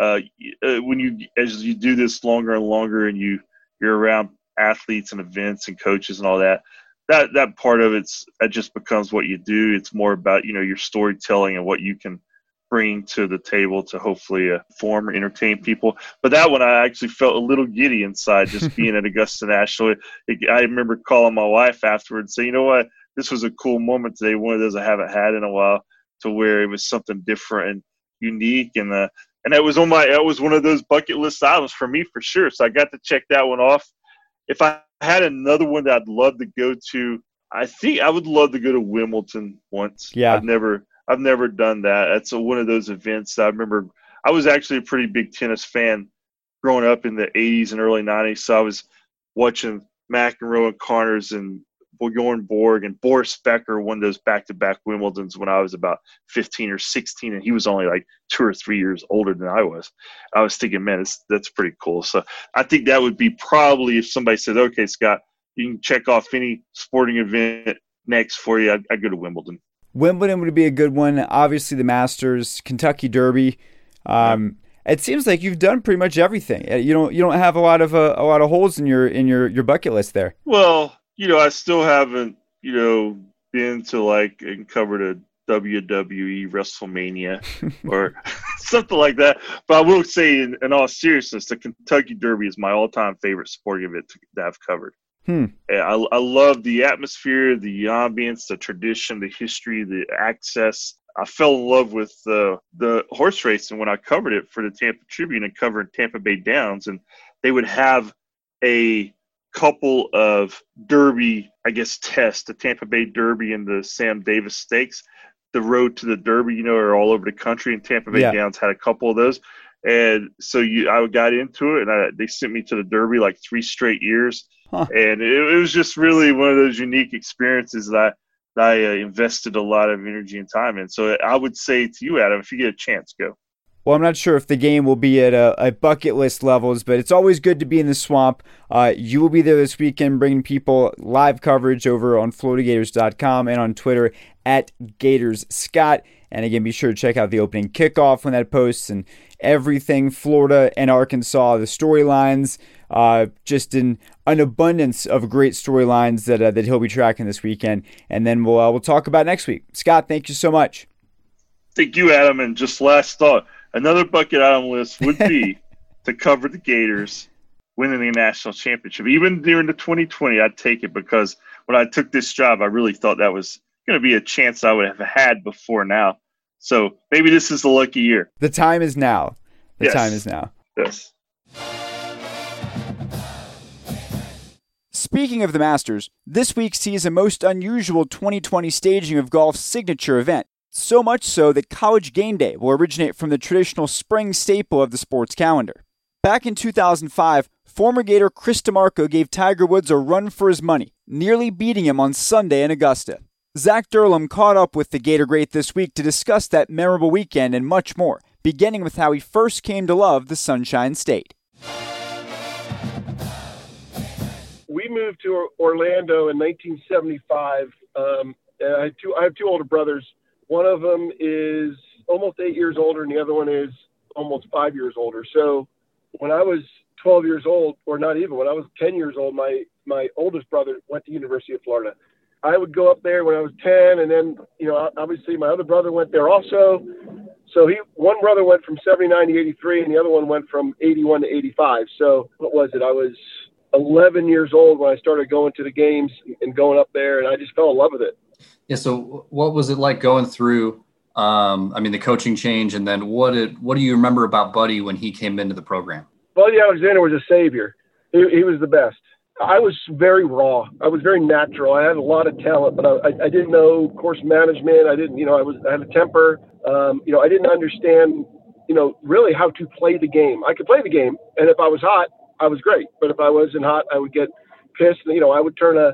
uh, uh when you as you do this longer and longer, and you you're around athletes and events and coaches and all that that that part of it's it just becomes what you do. It's more about you know your storytelling and what you can bring to the table to hopefully inform or entertain people. But that one, I actually felt a little giddy inside just being at Augusta National. It, I remember calling my wife afterwards, saying, "You know what? This was a cool moment today. One of those I haven't had in a while, to where it was something different and unique." And uh, and that was on my that was one of those bucket list items for me for sure. So I got to check that one off. If I had another one that I'd love to go to. I think I would love to go to Wimbledon once. Yeah, I've never I've never done that. That's a, one of those events I remember. I was actually a pretty big tennis fan growing up in the 80s and early 90s. So I was watching McEnroe and Connors and Bjorn Borg and Boris Becker won those back-to-back Wimbledons when I was about 15 or 16, and he was only like two or three years older than I was. I was thinking, man, that's pretty cool. So I think that would be probably if somebody said, okay, Scott, you can check off any sporting event next for you. I'd, I'd go to Wimbledon. Wimbledon would be a good one. Obviously, the Masters, Kentucky Derby. Um. It seems like you've done pretty much everything. Uh, you don't you don't have a lot of uh, a lot of holes in your in your your bucket list there. Well, you know, I still haven't, you know, been to like and covered a WWE WrestleMania or something like that. But I will say, in, in, all seriousness, the Kentucky Derby is my all-time favorite sporting event to, that I've covered. Hmm. I, I love the atmosphere, the ambience, the tradition, the history, the access. I fell in love with the the horse racing when I covered it for the Tampa Tribune and covered Tampa Bay Downs, and they would have a couple of Derby, I guess, tests the Tampa Bay Derby and the Sam Davis Stakes. The road to the Derby, you know, are all over the country, and Tampa Bay yeah. Downs had a couple of those. And so you, I got into it, and I, they sent me to the Derby like three straight years, huh. and it, it, was just really one of those unique experiences that I, that I uh, invested a lot of energy and time in. So I would say to you, Adam, if you get a chance, go. Well, I'm not sure if the game will be at a, a bucket list levels, but it's always good to be in the swamp. Uh, you will be there this weekend bringing people live coverage over on FloridaGators.com and on Twitter at Gators Scott. And again, be sure to check out the opening kickoff when that posts and everything Florida and Arkansas, the storylines, uh, just in an abundance of great storylines that uh, that he'll be tracking this weekend. And then we'll uh, we'll talk about next week. Scott, thank you so much. Thank you, Adam. And just last thought Another bucket item list would be to cover the Gators winning the national championship. Even during the 2020, I'd take it because when I took this job, I really thought that was going to be a chance I would have had before now. So maybe this is the lucky year. The time is now. The Yes. time is now. Yes. Speaking of the Masters, this week sees a most unusual 2020 staging of golf's signature event. So much so that College Game Day will originate from the traditional spring staple of the sports calendar. Back in 2005, former Gator Chris DiMarco gave Tiger Woods a run for his money, nearly beating him on Sunday in Augusta. Zach Durlam caught up with the Gator great this week to discuss that memorable weekend and much more, beginning with how he first came to love the Sunshine State. We moved to Orlando in 1975. Um, and I, have two, I have two older brothers. One of them is almost eight years older, and the other one is almost five years older. So when I was 12 years old, or not even, when I was 10 years old, my my oldest brother went to University of Florida. I would go up there when I was 10, and then you know obviously my other brother went there also. So he one brother went from 79 to 83, and the other one went from 81 to 85. So what was it? I was 11 years old when I started going to the games and going up there, and I just fell in love with it. Yeah. So, what was it like going through? Um, I mean, the coaching change, and then what did what do you remember about Buddy when he came into the program? Buddy Alexander was a savior. He, he was the best. I was very raw. I was very natural. I had a lot of talent, but I, I didn't know course management. I didn't, you know, I was I had a temper. Um, you know, I didn't understand, you know, really how to play the game. I could play the game, and if I was hot, I was great. But if I wasn't hot, I would get pissed. You know, I would turn a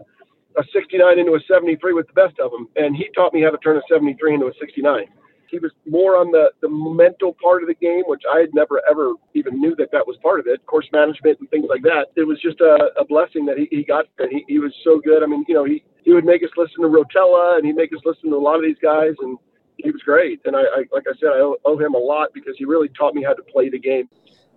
a 69 into a 73 with the best of them, and he taught me how to turn a 73 into a 69. He was more on the, the mental part of the game, which I had never ever even knew that that was part of it. Course management and things like that. It was just a, a blessing that he, he got. And he, he was so good. I mean, you know, he, he would make us listen to Rotella and he'd make us listen to a lot of these guys. And he was great. And I, I like I said, I owe, owe him a lot because he really taught me how to play the game.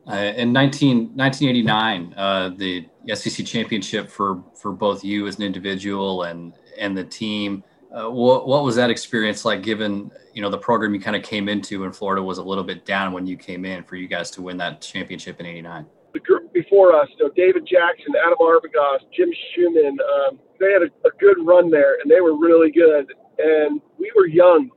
Uh, in 19, 1989, uh, the SEC championship for for both you as an individual and and the team. Uh, what what was that experience like? Given you know the program you kind of came into in Florida was a little bit down when you came in for you guys to win that championship in '89. The group before us, you know, David Jackson, Adam Arbogast, Jim Schumann, um, they had a, a good run there, and they were really good. And we were young.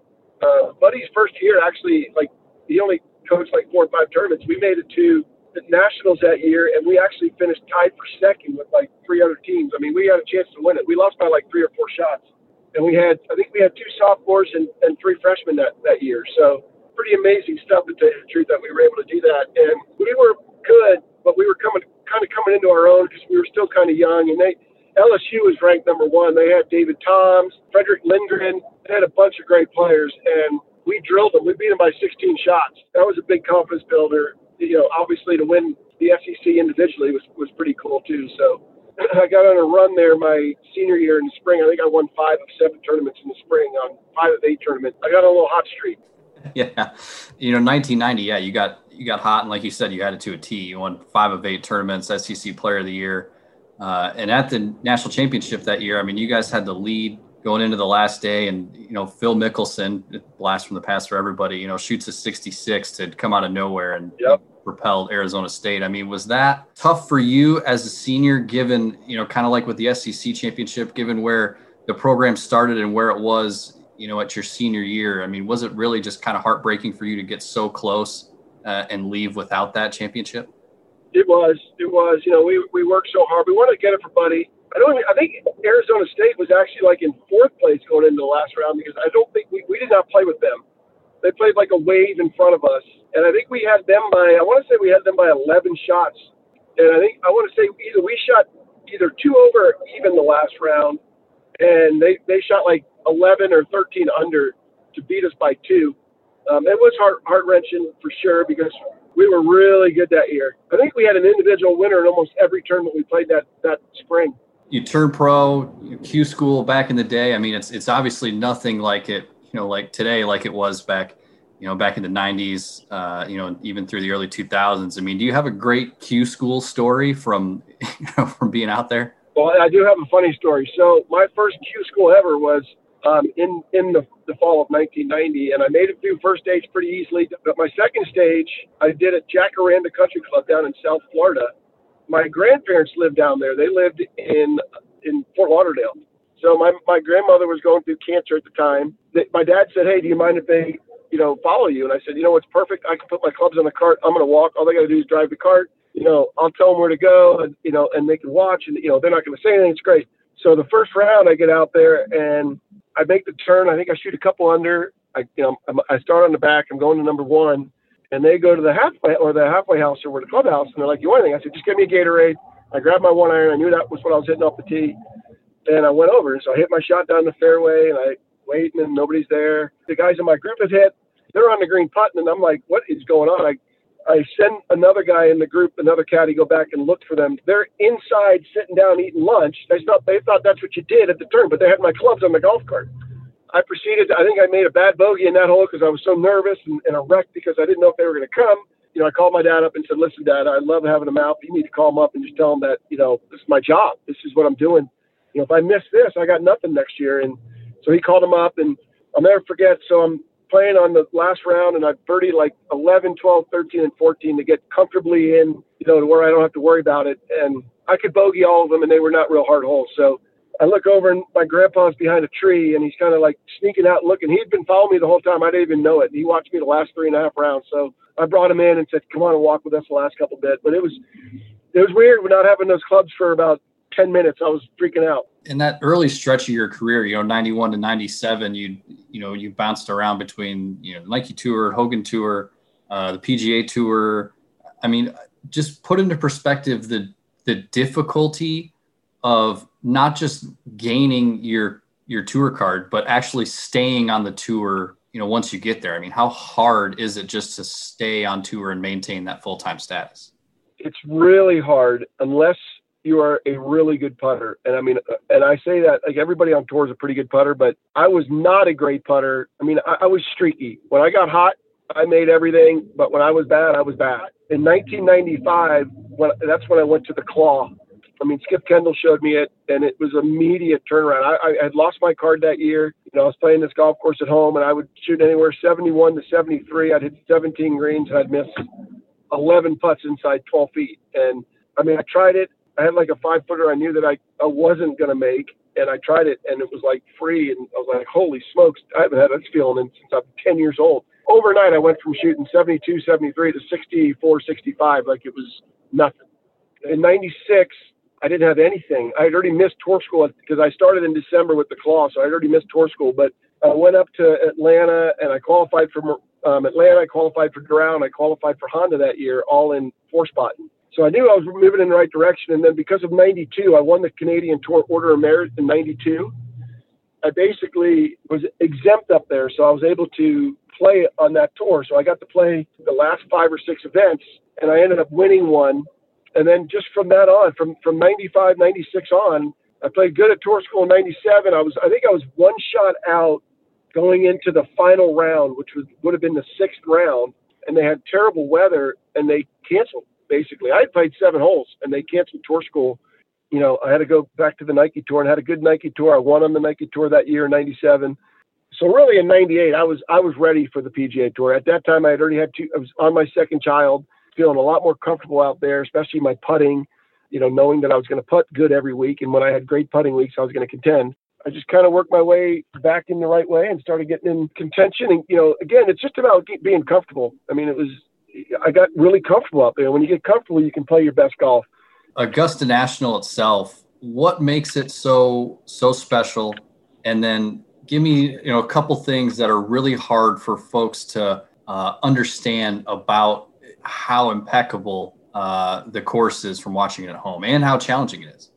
Uh, Buddy's first year, actually, like he only coached like four or five tournaments. We made it to the nationals that year, and we actually finished tied for second with like three other teams. I mean, we had a chance to win it. We lost by like three or four shots, and we had I think we had two sophomores and, and three freshmen that that year. So pretty amazing stuff to tell you the truth that we were able to do that, and we were good, but we were coming kind of coming into our own because we were still kind of young, and they. LSU was ranked number one. They had David Toms, Frederick Lindgren. They had a bunch of great players, and we drilled them. We beat them by 16 shots. That was a big confidence builder. You know, obviously to win the SEC individually was was pretty cool too. So I got on a run there my senior year in the spring. I think I won five of seven tournaments in the spring on five of eight tournaments. I got a little hot streak. Yeah, you know, 1990. Yeah, you got you got hot, and like you said, you had it to a T. You won five of eight tournaments, SEC Player of the Year, uh, and at the national championship that year. I mean, you guys had the lead going into the last day, and you know, Phil Mickelson, blast from the past for everybody. You know, shoots a 66 to come out of nowhere and Yep. propelled Arizona State. I mean, was that tough for you as a senior, given you know, kind of like with the SEC championship, given where the program started and where it was, you know, at your senior year? I mean, was it really just kind of heartbreaking for you to get so close uh, and leave without that championship? It was. It was. You know, we we worked so hard. We wanted to get it for Buddy. I don't. I think Arizona State was actually like in fourth place going into the last round because I don't think we, we did not play with them. They played like a wave in front of us, and I think we had them by. I want to say we had them by 11 shots, and I think I want to say either we shot either two over even the last round, and they they shot like 11 or 13 under to beat us by two. Um, it was heart heart wrenching for sure because we were really good that year. I think we had an individual winner in almost every tournament we played that that spring. You turn pro, Q school back in the day. I mean, it's it's obviously nothing like it, you know, like today, like it was back, you know, back in the '90s, uh, you know, even through the early 2000s. I mean, do you have a great Q school story from, you know, from being out there? Well, I do have a funny story. So my first Q school ever was um, in in the, the fall of 1990, and I made it through first stage pretty easily. But my second stage, I did at Jacaranda Country Club down in South Florida. My grandparents lived down there. They lived in in Fort Lauderdale. So my my grandmother was going through cancer at the time. My dad said, "Hey, do you mind if they you know, follow you. And I said, you know, what's perfect. I can put my clubs on the cart. I'm going to walk. All they got to do is drive the cart. You know, I'll tell them where to go, and you know, and they can watch, and you know, they're not going to say anything. It's great. So the first round, I get out there and I make the turn. I think I shoot a couple under. I, you know, I start on the back. I'm going to number one, and they go to the halfway or the halfway house or where the clubhouse, and they're like, "You want anything?" I said, "Just give me a Gatorade." I grabbed my one iron. I knew that was what I was hitting off the tee, and I went over. So I hit my shot down the fairway, and I wait, and nobody's there. The guys in my group have hit. They're on the green putting, and I'm like, "What is going on?" I I send another guy in the group, another caddy, go back and look for them. They're inside, sitting down, eating lunch. They thought they thought that's what you did at the turn, but they had my clubs on the golf cart. I proceeded. I think I made a bad bogey in that hole because I was so nervous and, and a wreck because I didn't know if they were going to come. You know, I called my dad up and said, "Listen, Dad, I love having them out. But you need to call them up and just tell them that you know this is my job. This is what I'm doing. You know, if I miss this, I got nothing next year." And so he called them up, and I'll never forget. So I'm playing on the last round, and I birdied like 11, 12, 13, and 14 to get comfortably in, you know, to where I don't have to worry about it. And I could bogey all of them, and they were not real hard holes. So I look over and my grandpa's behind a tree and he's kind of like sneaking out looking. He'd been following me the whole time. I didn't even know it. He watched me the last three and a half rounds. So I brought him in and said, come on and walk with us the last couple bit. But it was, it was weird not having those clubs for about 10 minutes. I was freaking out. In that early stretch of your career, you know, 91 to 97, you, you know, you bounced around between, you know, Nike Tour, Hogan Tour, uh, the PGA Tour. I mean, just put into perspective the, the difficulty of not just gaining your your tour card, but actually staying on the tour. You know, once you get there, I mean, how hard is it just to stay on tour and maintain that full time status? It's really hard unless you are a really good putter. And I mean, and I say that like everybody on tour is a pretty good putter, but I was not a great putter. I mean, I, I was streaky. When I got hot, I made everything, but when I was bad, I was bad. In 1995, when that's when I went to the claw I mean, Skip Kendall showed me it, and it was immediate turnaround. I, I had lost my card that year. You know, I was playing this golf course at home, and I would shoot anywhere 71 to 73. I'd hit 17 greens, and I'd miss 11 putts inside 12 feet. And I mean, I tried it. I had like a five footer. I knew that I, I wasn't going to make, and I tried it, and it was like free. And I was like, holy smokes, I haven't had this feeling since I'm 10 years old. Overnight, I went from shooting 72, 73 to 64, 65, like it was nothing. In 96, I didn't have anything. I had already missed tour school because I started in December with the claw, so I already missed tour school. But I went up to Atlanta and I qualified for um, Atlanta. I qualified for and I qualified for Honda that year, all in four spotting. So I knew I was moving in the right direction. And then because of '92, I won the Canadian Tour Order of Merit in '92. I basically was exempt up there, so I was able to play on that tour. So I got to play the last five or six events, and I ended up winning one and then just from that on, from from 95, 96 on, I played good at tour school in 97. I was, I think I was one shot out going into the final round, which was, would have been the sixth round. And they had terrible weather and they canceled basically. I played seven holes and they canceled tour school. You know, I had to go back to the Nike tour and had a good Nike tour. I won on the Nike tour that year in 97. So really in 98, I was, I was ready for the PGA tour. At that time, I had already had two, I was on my second child feeling a lot more comfortable out there, especially my putting, you know, knowing that I was going to putt good every week. And when I had great putting weeks, I was going to contend. I just kind of worked my way back in the right way and started getting in contention. And, you know, again, it's just about being comfortable. I mean, it was, I got really comfortable out there. When you get comfortable, you can play your best golf. Augusta National itself, what makes it so, so special? And then give me, you know, a couple things that are really hard for folks to uh, understand about how impeccable uh, the course is from watching it at home and how challenging it is.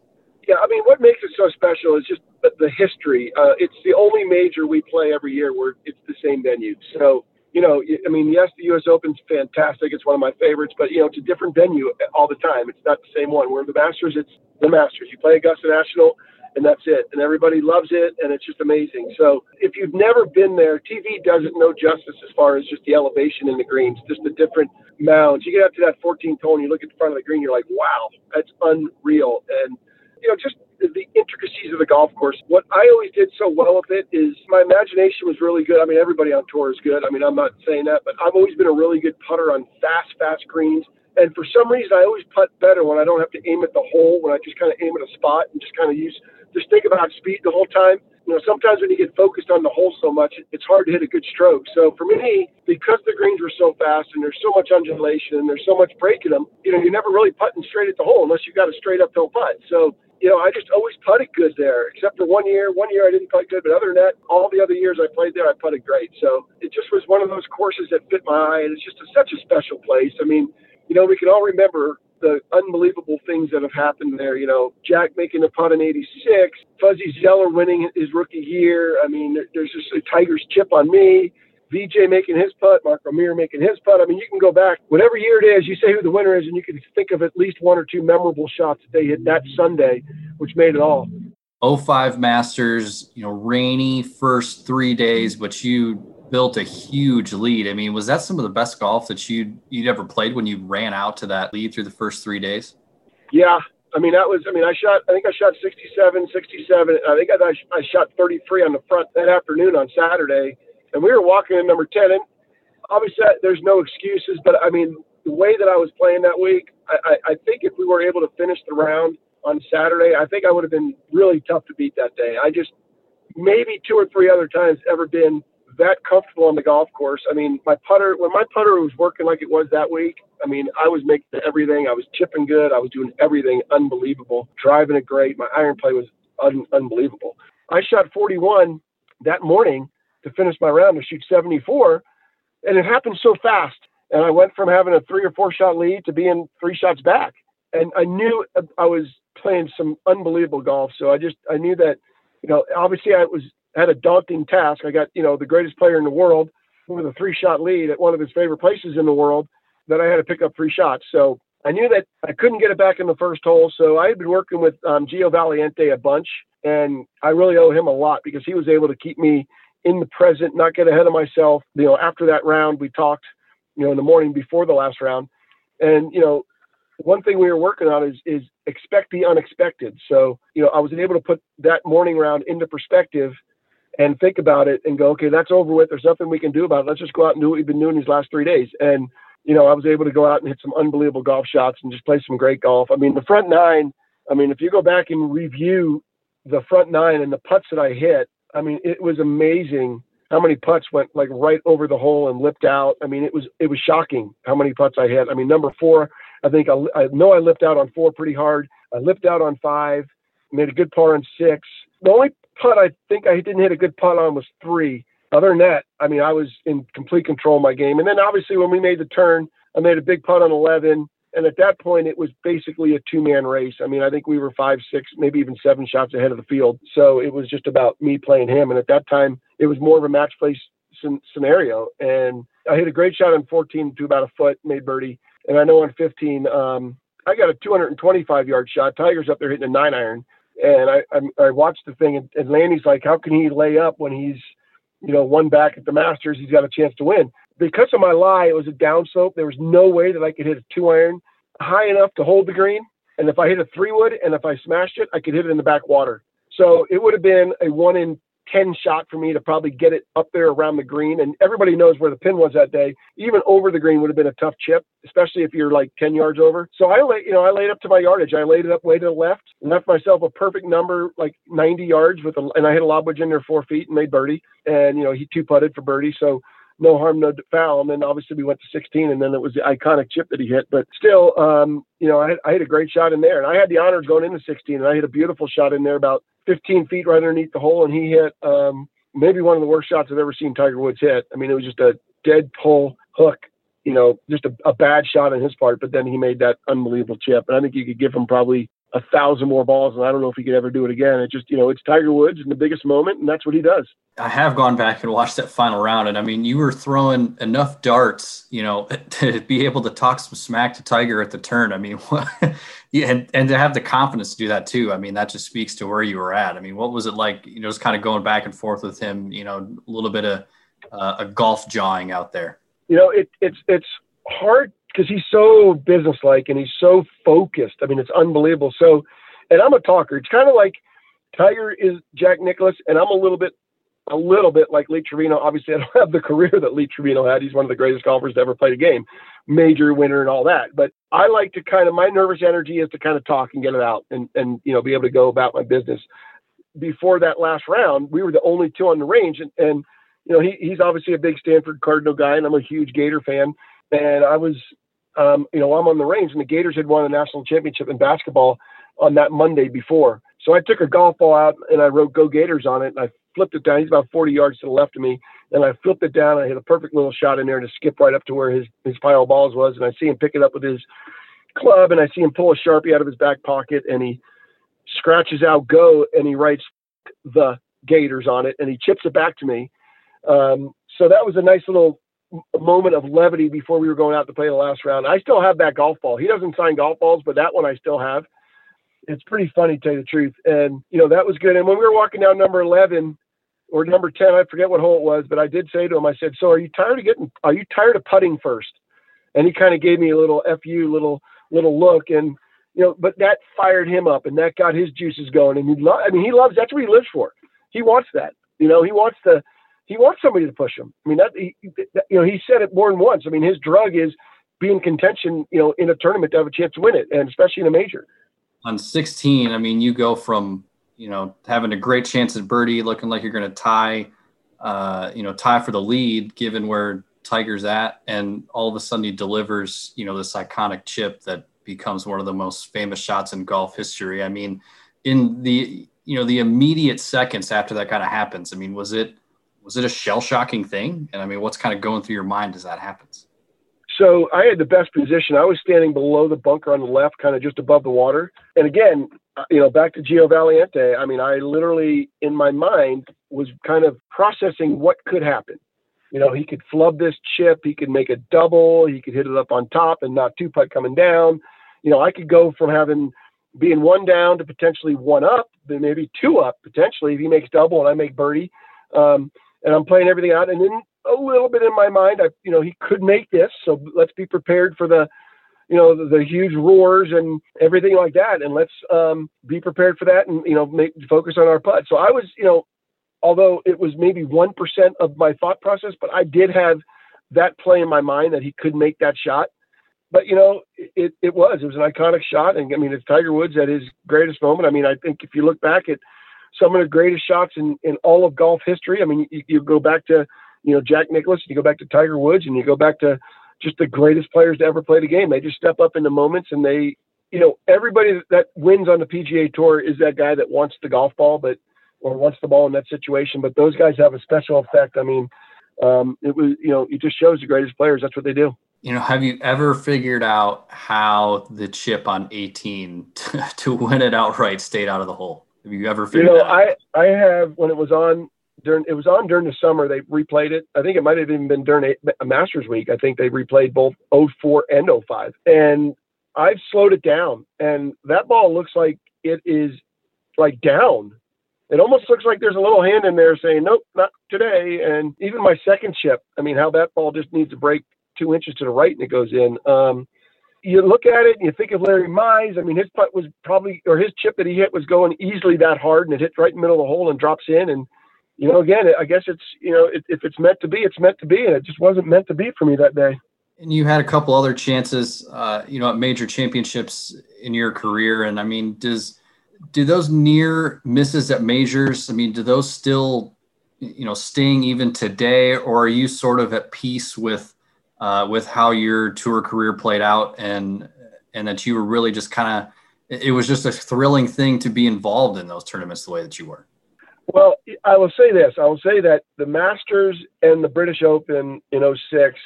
Yeah, I mean, what makes it so special is just the, the history. Uh, it's the only major we play every year where it's the same venue. So, you know, I mean, yes, the U.S. Open's fantastic. It's one of my favorites, but, you know, it's a different venue all the time. It's not the same one. Where the Masters, it's the Masters. You play Augusta National, and that's it. And everybody loves it, and it's just amazing. So if you've never been there, TV doesn't no justice as far as just the elevation in the greens, just the different mounds. You get up to that 14 hole, and you look at the front of the green, you're like, wow, that's unreal. And you know, just the intricacies of the golf course. What I always did so well with it is my imagination was really good. I mean, everybody on tour is good. I mean, I'm not saying that, but I've always been a really good putter on fast, fast greens. And for some reason, I always putt better when I don't have to aim at the hole, when I just kind of aim at a spot and just kind of use, just think about speed the whole time. you know, sometimes when you get focused on the hole so much, it's hard to hit a good stroke. So for me, because the greens were so fast and there's so much undulation and there's so much break in them, you know, you're never really putting straight at the hole unless you got a straight uphill putt. So you know, I just always putted good there, except for one year. One year I didn't putt good, but other than that, all the other years I played there, I putted great. So it just was one of those courses that fit my eye, and it's just a, such a special place. I mean, you know, we can all remember the unbelievable things that have happened there. You know, Jack making a putt in '86, Fuzzy Zoeller winning his rookie year. I mean, there, there's just a Tiger's chip on me. VJ making his putt, Mark O'Meara making his putt. I mean, you can go back, whatever year it is, you say who the winner is, and you can think of at least one or two memorable shots that they hit that Sunday, which made it all. 05 Masters, you know, rainy first three days, but you built a huge lead. I mean, was that some of the best golf that you'd, you'd ever played when you ran out to that lead through the first three days? Yeah. I mean, that was, I mean, I shot, I think I shot 67, 67. I think I, I shot 33 on the front that afternoon on Saturday and we were walking in number 10. And obviously, there's no excuses, but I mean, the way that I was playing that week, I, I think if we were able to finish the round on Saturday, I think I would have been really tough to beat that day. I just maybe two or three other times ever been that comfortable on the golf course. I mean, my putter when my putter was working like it was that week. I mean, I was making everything. I was chipping good. I was doing everything unbelievable. Driving it great. My iron play was un- unbelievable. I shot 41 that morning to finish my round to shoot 74. And it happened so fast. And I went from having a three or four shot lead to being three shots back. And I knew I was playing some unbelievable golf. So I just, I knew that, you know, obviously I was, had a daunting task. I got, you know, the greatest player in the world with a three shot lead at one of his favorite places in the world that I had to pick up three shots. So I knew that I couldn't get it back in the first hole. So I had been working with um, Gio Valiente a bunch, and I really owe him a lot because he was able to keep me in the present, not get ahead of myself. You know, after that round, we talked, you know, in the morning before the last round, and you know, one thing we were working on is is expect the unexpected. So, you know, I was able to put that morning round into perspective and think about it and go, okay, that's over with. There's nothing we can do about it. Let's just go out and do what we've been doing these last three days. And you know, I was able to go out and hit some unbelievable golf shots and just play some great golf. I mean, the front nine. I mean, if you go back and review the front nine and the putts that I hit, I mean, it was amazing how many putts went like right over the hole and lipped out. I mean, it was it was shocking how many putts I hit. I mean, number four, I think I, I know I lipped out on four pretty hard. I lipped out on five, made a good par on six. The only putt I think I didn't hit a good putt on was three. Other than that, I mean, I was in complete control of my game. And then obviously when we made the turn, I made a big putt on 11. And at that point, it was basically a two man race. I mean, I think we were five, six, maybe even seven shots ahead of the field. So it was just about me playing him. And at that time, it was more of a match play scenario. And I hit a great shot on 14 to about a foot, made birdie. And I know on 15, um, I got a 225 yard shot. Tiger's up there hitting a nine iron. And I, I, I watched the thing, and, and Lanny's like, how can he lay up when he's, you know, one back at the Masters? He's got a chance to win because of my lie, it was a downslope. There was no way that I could hit a two iron high enough to hold the green. And if I hit a three wood and if I smashed it, I could hit it in the back water. So it would have been a one in 10 shot for me to probably get it up there around the green. And everybody knows where the pin was that day. Even over the green would have been a tough chip, especially if you're like 10 yards over. So I laid, you know, I laid up to my yardage. I laid it up way to the left, left myself a perfect number, like 90 yards with a, and I hit a lob wedge in there four feet and made birdie. And, you know, he two putted for birdie. So no harm, no foul. And then obviously we went to 16, and then it was the iconic chip that he hit. But still, um, you know, I, I hit a great shot in there, and I had the honors going into 16, and I hit a beautiful shot in there about 15 feet right underneath the hole, and he hit um, maybe one of the worst shots I've ever seen Tiger Woods hit. I mean, it was just a dead pull hook. You know, just a, a bad shot on his part, but then he made that unbelievable chip. And I think you could give him probably a thousand more balls, and I don't know if he could ever do it again. It just, you know, it's Tiger Woods in the biggest moment, and that's what he does. I have gone back and watched that final round, and I mean, you were throwing enough darts, you know, to be able to talk some smack to Tiger at the turn. I mean, yeah, and, and to have the confidence to do that too. I mean, that just speaks to where you were at. I mean, what was it like, you know, just kind of going back and forth with him, you know, a little bit of uh, a golf jawing out there? You know, it, it's, it's hard because he's so businesslike and he's so focused. I mean, it's unbelievable. So, and I'm a talker. It's kind of like Tiger is Jack Nicklaus, and I'm a little bit, a little bit like Lee Trevino. Obviously, I don't have the career that Lee Trevino had. He's one of the greatest golfers to ever play the game, major winner and all that. But I like to kind of my nervous energy is to kind of talk and get it out, and and you know be able to go about my business. before that last round, we were the only two on the range, and, and you know he, he's obviously a big Stanford Cardinal guy, and I'm a huge Gator fan. And I was, um, you know, I'm on the range, and the Gators had won the national championship in basketball on that Monday before. So I took a golf ball out and I wrote "Go Gators" on it, and I flipped it down. He's about 40 yards to the left of me, and I flipped it down. I hit a perfect little shot in there to skip right up to where his his pile of balls was, and I see him pick it up with his club, and I see him pull a sharpie out of his back pocket, and he scratches out "Go" and he writes the Gators on it, and he chips it back to me. Um, so that was a nice little moment of levity before we were going out to play the last round. I still have that golf ball. He doesn't sign golf balls, but that one I still have. It's pretty funny, to tell you the truth. And you know that was good. And when we were walking down number eleven or number ten, I forget what hole it was, but I did say to him, I said, "So are you tired of getting? Are you tired of putting first? And he kind of gave me a little fu, little little look, and you know, but that fired him up, and that got his juices going. And he, lo- I mean, he loves. That's what he lives for. He wants that. You know, he wants to he wants somebody to push him. I mean, that, he, you know, he said it more than once. I mean, his drug is being contention, you know, in a tournament to have a chance to win it, and especially in a major. On 16, I mean, you go from you know having a great chance at birdie, looking like you're going to tie, uh, you know, tie for the lead, given where Tiger's at, and all of a sudden he delivers, you know, this iconic chip that becomes one of the most famous shots in golf history. I mean, in the you know the immediate seconds after that kind of happens, I mean, was it was it a shell shocking thing? And I mean, what's kind of going through your mind as that happens? So I had the best position. I was standing below the bunker on the left, kind of just above the water. And again, uh, you know, back to Gio Valiente. I mean, I literally in my mind was kind of processing what could happen. You know, he could flub this chip, he could make a double, he could hit it up on top and not two putt coming down. You know, I could go from having being one down to potentially one up, then maybe two up potentially if he makes double and I make birdie. Um, and I'm playing everything out. And then a little bit in my mind, I, you know, he could make this, so let's be prepared for the, you know, the, the huge roars and everything like that, and let's um, be prepared for that, and you know, make focus on our putt. So I was, you know, although it was maybe one percent of my thought process, but I did have that play in my mind that he could make that shot. But you know, it, it was it was an iconic shot, and I mean, it's Tiger Woods at his greatest moment. I mean, I think if you look back at some of the greatest shots in, in all of golf history. I mean, you, you go back to, you know, Jack Nicklaus, you go back to Tiger Woods, and you go back to just the greatest players to ever play the game. They just step up in the moments and they, you know, everybody that wins on the PGA Tour is that guy that wants the golf ball, but or wants the ball in that situation. But those guys have a special effect. I mean, um, it was, you know, it just shows the greatest players. That's what they do. You know, have you ever figured out how the chip on 18 to, to win it outright stayed out of the hole? Have you ever figured you know? I, I have when it was on during it was on during the summer. They replayed it. I think it might have even been during a, a Masters week. I think they replayed both 04 and 05. And I've slowed it down, and that ball looks like it is like down. It almost looks like there's a little hand in there saying, "Nope, not today." And even my second chip, I mean, how that ball just needs to break two inches to the right and it goes in. Um, you look at it and you think of Larry Mize. I mean, his putt was probably, or his chip that he hit was going easily that hard and it hits right in the middle of the hole and drops in. And, you know, again, I guess it's, you know, if it's meant to be, it's meant to be. And it just wasn't meant to be for me that day. And you had a couple other chances, uh, you know, at major championships in your career. And I mean, does, do those near misses at majors, I mean, do those still, you know, sting even today, or are you sort of at peace with, uh, with how your tour career played out and and that you were really just kind of it was just a thrilling thing to be involved in those tournaments the way that you were. Well, I will say this. I will say that the Masters and the British Open in 06,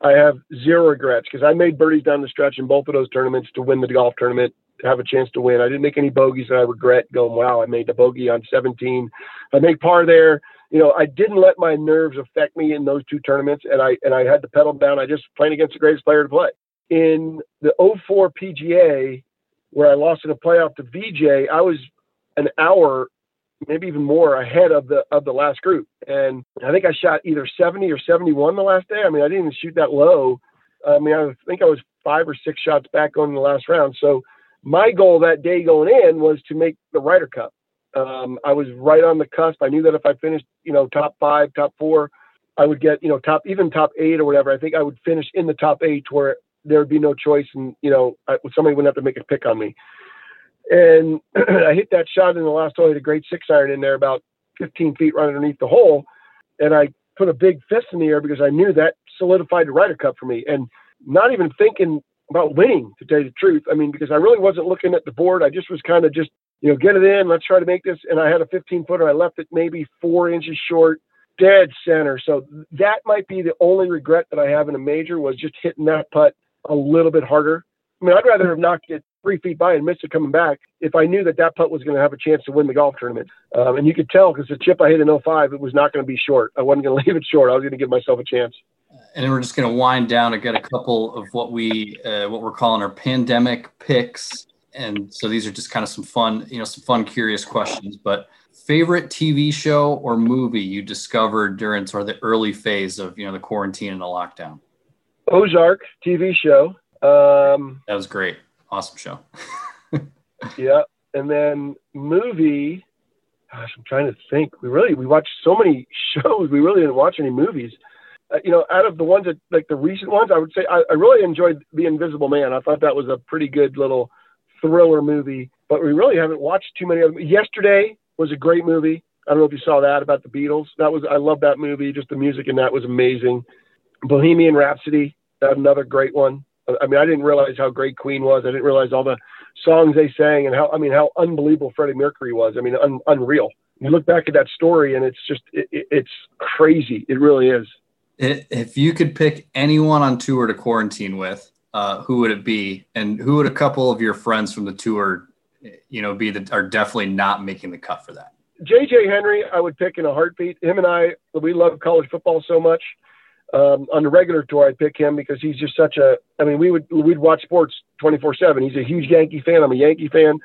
I have zero regrets because I made birdies down the stretch in both of those tournaments to win the golf tournament, have a chance to win. I didn't make any bogeys that I regret going, wow, I made the bogey on 17. I made par there you know, I didn't let my nerves affect me in those two tournaments, and I and I had to pedal down. I just playing against the greatest player to play. In the 04 PGA, where I lost in a playoff to VJ, I was an hour, maybe even more ahead of the of the last group, and I think I shot either 70 or 71 the last day. I mean, I didn't even shoot that low. I mean, I think I was five or six shots back in the last round. So my goal that day going in was to make the Ryder Cup. Um, I was right on the cusp. I knew that if I finished, you know, top five, top four, I would get, you know, top even top eight or whatever. I think I would finish in the top eight where there would be no choice, and you know, I, somebody wouldn't have to make a pick on me. and I hit that shot in the last hole. Hit a great six iron in there, about 15 feet right underneath the hole, and I put a big fist in the air because I knew that solidified the Ryder Cup for me, and not even thinking about winning, to tell you the truth. I mean, because I really wasn't looking at the board. I just was kind of just, you know, get it in. Let's try to make this. And I had a 15 footer. I left it maybe four inches short, dead center. So that might be the only regret that I have in a major was just hitting that putt a little bit harder. I mean, I'd rather have knocked it three feet by and missed it coming back if I knew that that putt was going to have a chance to win the golf tournament. Um, and you could tell because the chip I hit in 05, it was not going to be short. I wasn't going to leave it short. I was going to give myself a chance and then we're just going to wind down and get a couple of what we uh, what we're calling our pandemic picks and so these are just kind of some fun you know some fun curious questions but favorite tv show or movie you discovered during sort of the early phase of you know the quarantine and the lockdown? Ozark tv show. Um, that was great. Awesome show. Yeah. And then movie gosh i'm trying to think. We really we watched so many shows. We really didn't watch any movies. Uh, you know, out of the ones that like the recent ones, I would say I, I really enjoyed The Invisible Man. I thought that was a pretty good little thriller movie, but we really haven't watched too many of them. Yesterday was a great movie. I don't know if you saw that about the Beatles. That was I love that movie. Just the music in that was amazing. Bohemian Rhapsody, another great one. I mean, I didn't realize how great Queen was. I didn't realize all the songs they sang and how I mean how unbelievable Freddie Mercury was. I mean, un, unreal. You look back at that story and it's just it, it's crazy. It really is. If you could pick anyone on tour to quarantine with, uh, who would it be? And who would a couple of your friends from the tour, you know, be that are definitely not making the cut for that? JJ Henry, I would pick in a heartbeat. Him and I, we love college football so much. Um, on the regular tour, I'd pick him because he's just such a. I mean, we would we'd watch sports twenty four seven. He's a huge Yankee fan. I'm a Yankee fan.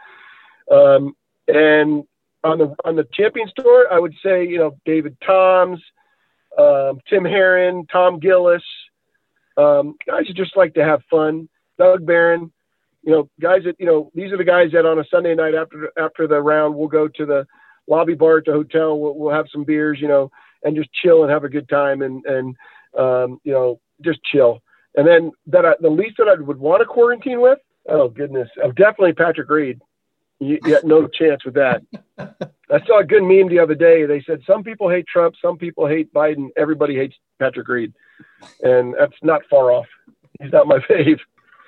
Um, and on the on the Champions tour, I would say you know David Toms um, Tim Herron, Tom Gillis, um, guys who just like to have fun. Doug Barron, you know, guys that you know these are the guys that on a Sunday night after after the round we'll go to the lobby bar at the hotel. We'll, we'll have some beers, you know, and just chill and have a good time and and um, you know just chill. And then that I, the least that I would want to quarantine with, oh goodness, oh, definitely Patrick Reed. You, you no chance with that. I saw a good meme the other day. They said some people hate Trump, some people hate Biden, everybody hates Patrick Reed, and that's not far off. He's not my fave.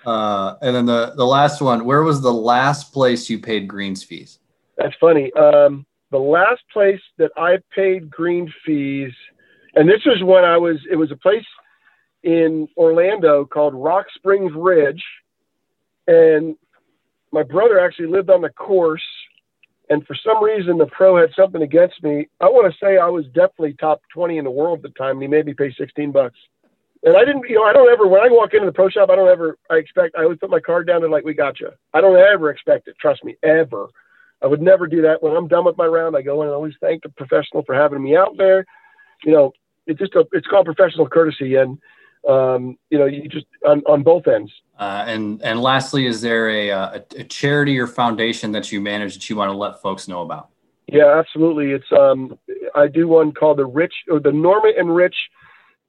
Uh, and then the the last one. Where was the last place you paid greens fees? That's funny. Um, the last place that I paid green fees, and this was when I was. It was a place in Orlando called Rock Springs Ridge, and my brother actually lived on the course, and for some reason the pro had something against me. I want to say I was definitely top 20 in the world at the time. And he made me pay 16 bucks. And I didn't, you know, I don't ever, when I walk into the pro shop, I don't ever, I expect, I always put my card down and like, we got you. I don't ever expect it. Trust me, ever. I would never do that. When I'm done with my round, I go in and always thank the professional for having me out there. You know, it's just a, it's called professional courtesy. And, um, you know, you just on, on both ends. Uh, and and lastly, is there a, a, a charity or foundation that you manage that you want to let folks know about? Yeah, absolutely. It's um, I do one called the Rich or the Norma and Rich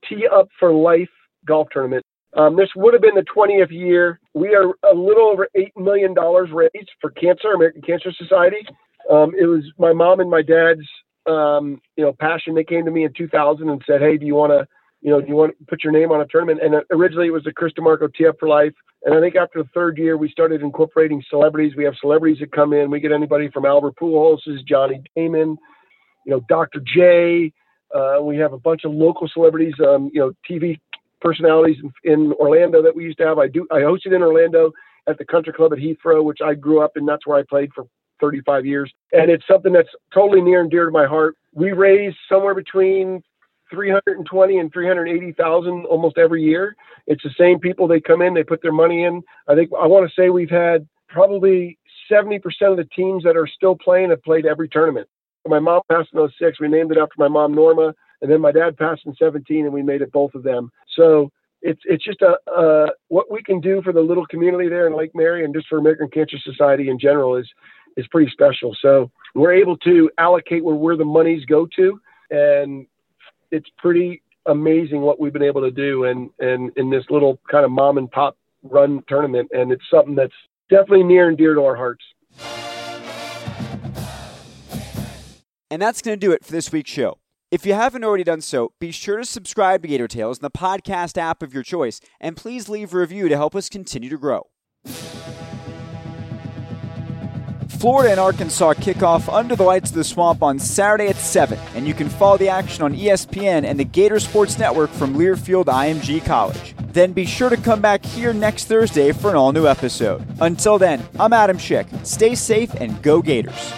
Tee Up for Life Golf Tournament. Um, this would have been the 20th year. We are a little over eight million dollars raised for cancer, American Cancer Society. Um, it was my mom and my dad's um, you know passion. They came to me in 2000 and said, "Hey, do you want to you know, do you want to put your name on a tournament? And originally it was the Chris DiMarco Tee Up for Life. And I think after the third year, we started incorporating celebrities. We have celebrities that come in. We get anybody from Albert Pujols, Johnny Damon, you know, Dr. J. Uh, we have a bunch of local celebrities, um, you know, TV personalities in, in, Orlando that we used to have. I do. I hosted in Orlando at the Country Club at Heathrow, which I grew up in. That's where I played for 35 years, and it's something that's totally near and dear to my heart. We raise somewhere between 320 and 380,000 almost every year. It's the same people. They come in, they put their money in. I think I want to say we've had probably 70% of the teams that are still playing have played every tournament. My mom passed in 06. We named it after my mom, Norma. And then my dad passed in 17 and we made it both of them. So it's, it's just a, what we can do for the little community there in Lake Mary and just for American Cancer Society in general is, is pretty special. So we're able to allocate where, where the monies go to and it's pretty amazing what we've been able to do and and in this little kind of mom and pop run tournament and it's something that's definitely near and dear to our hearts. And that's going to do it for this week's show. If you haven't already done so, be sure to subscribe to Gator Tales in the podcast app of your choice and please leave a review to help us continue to grow. Florida and Arkansas kick off under the lights of the swamp on Saturday at 7, and you can follow the action on ESPN and the Gator Sports Network from Learfield IMG College. Then be sure to come back here next Thursday for an all new episode. Until then, I'm Adam Schick. Stay safe and go Gators.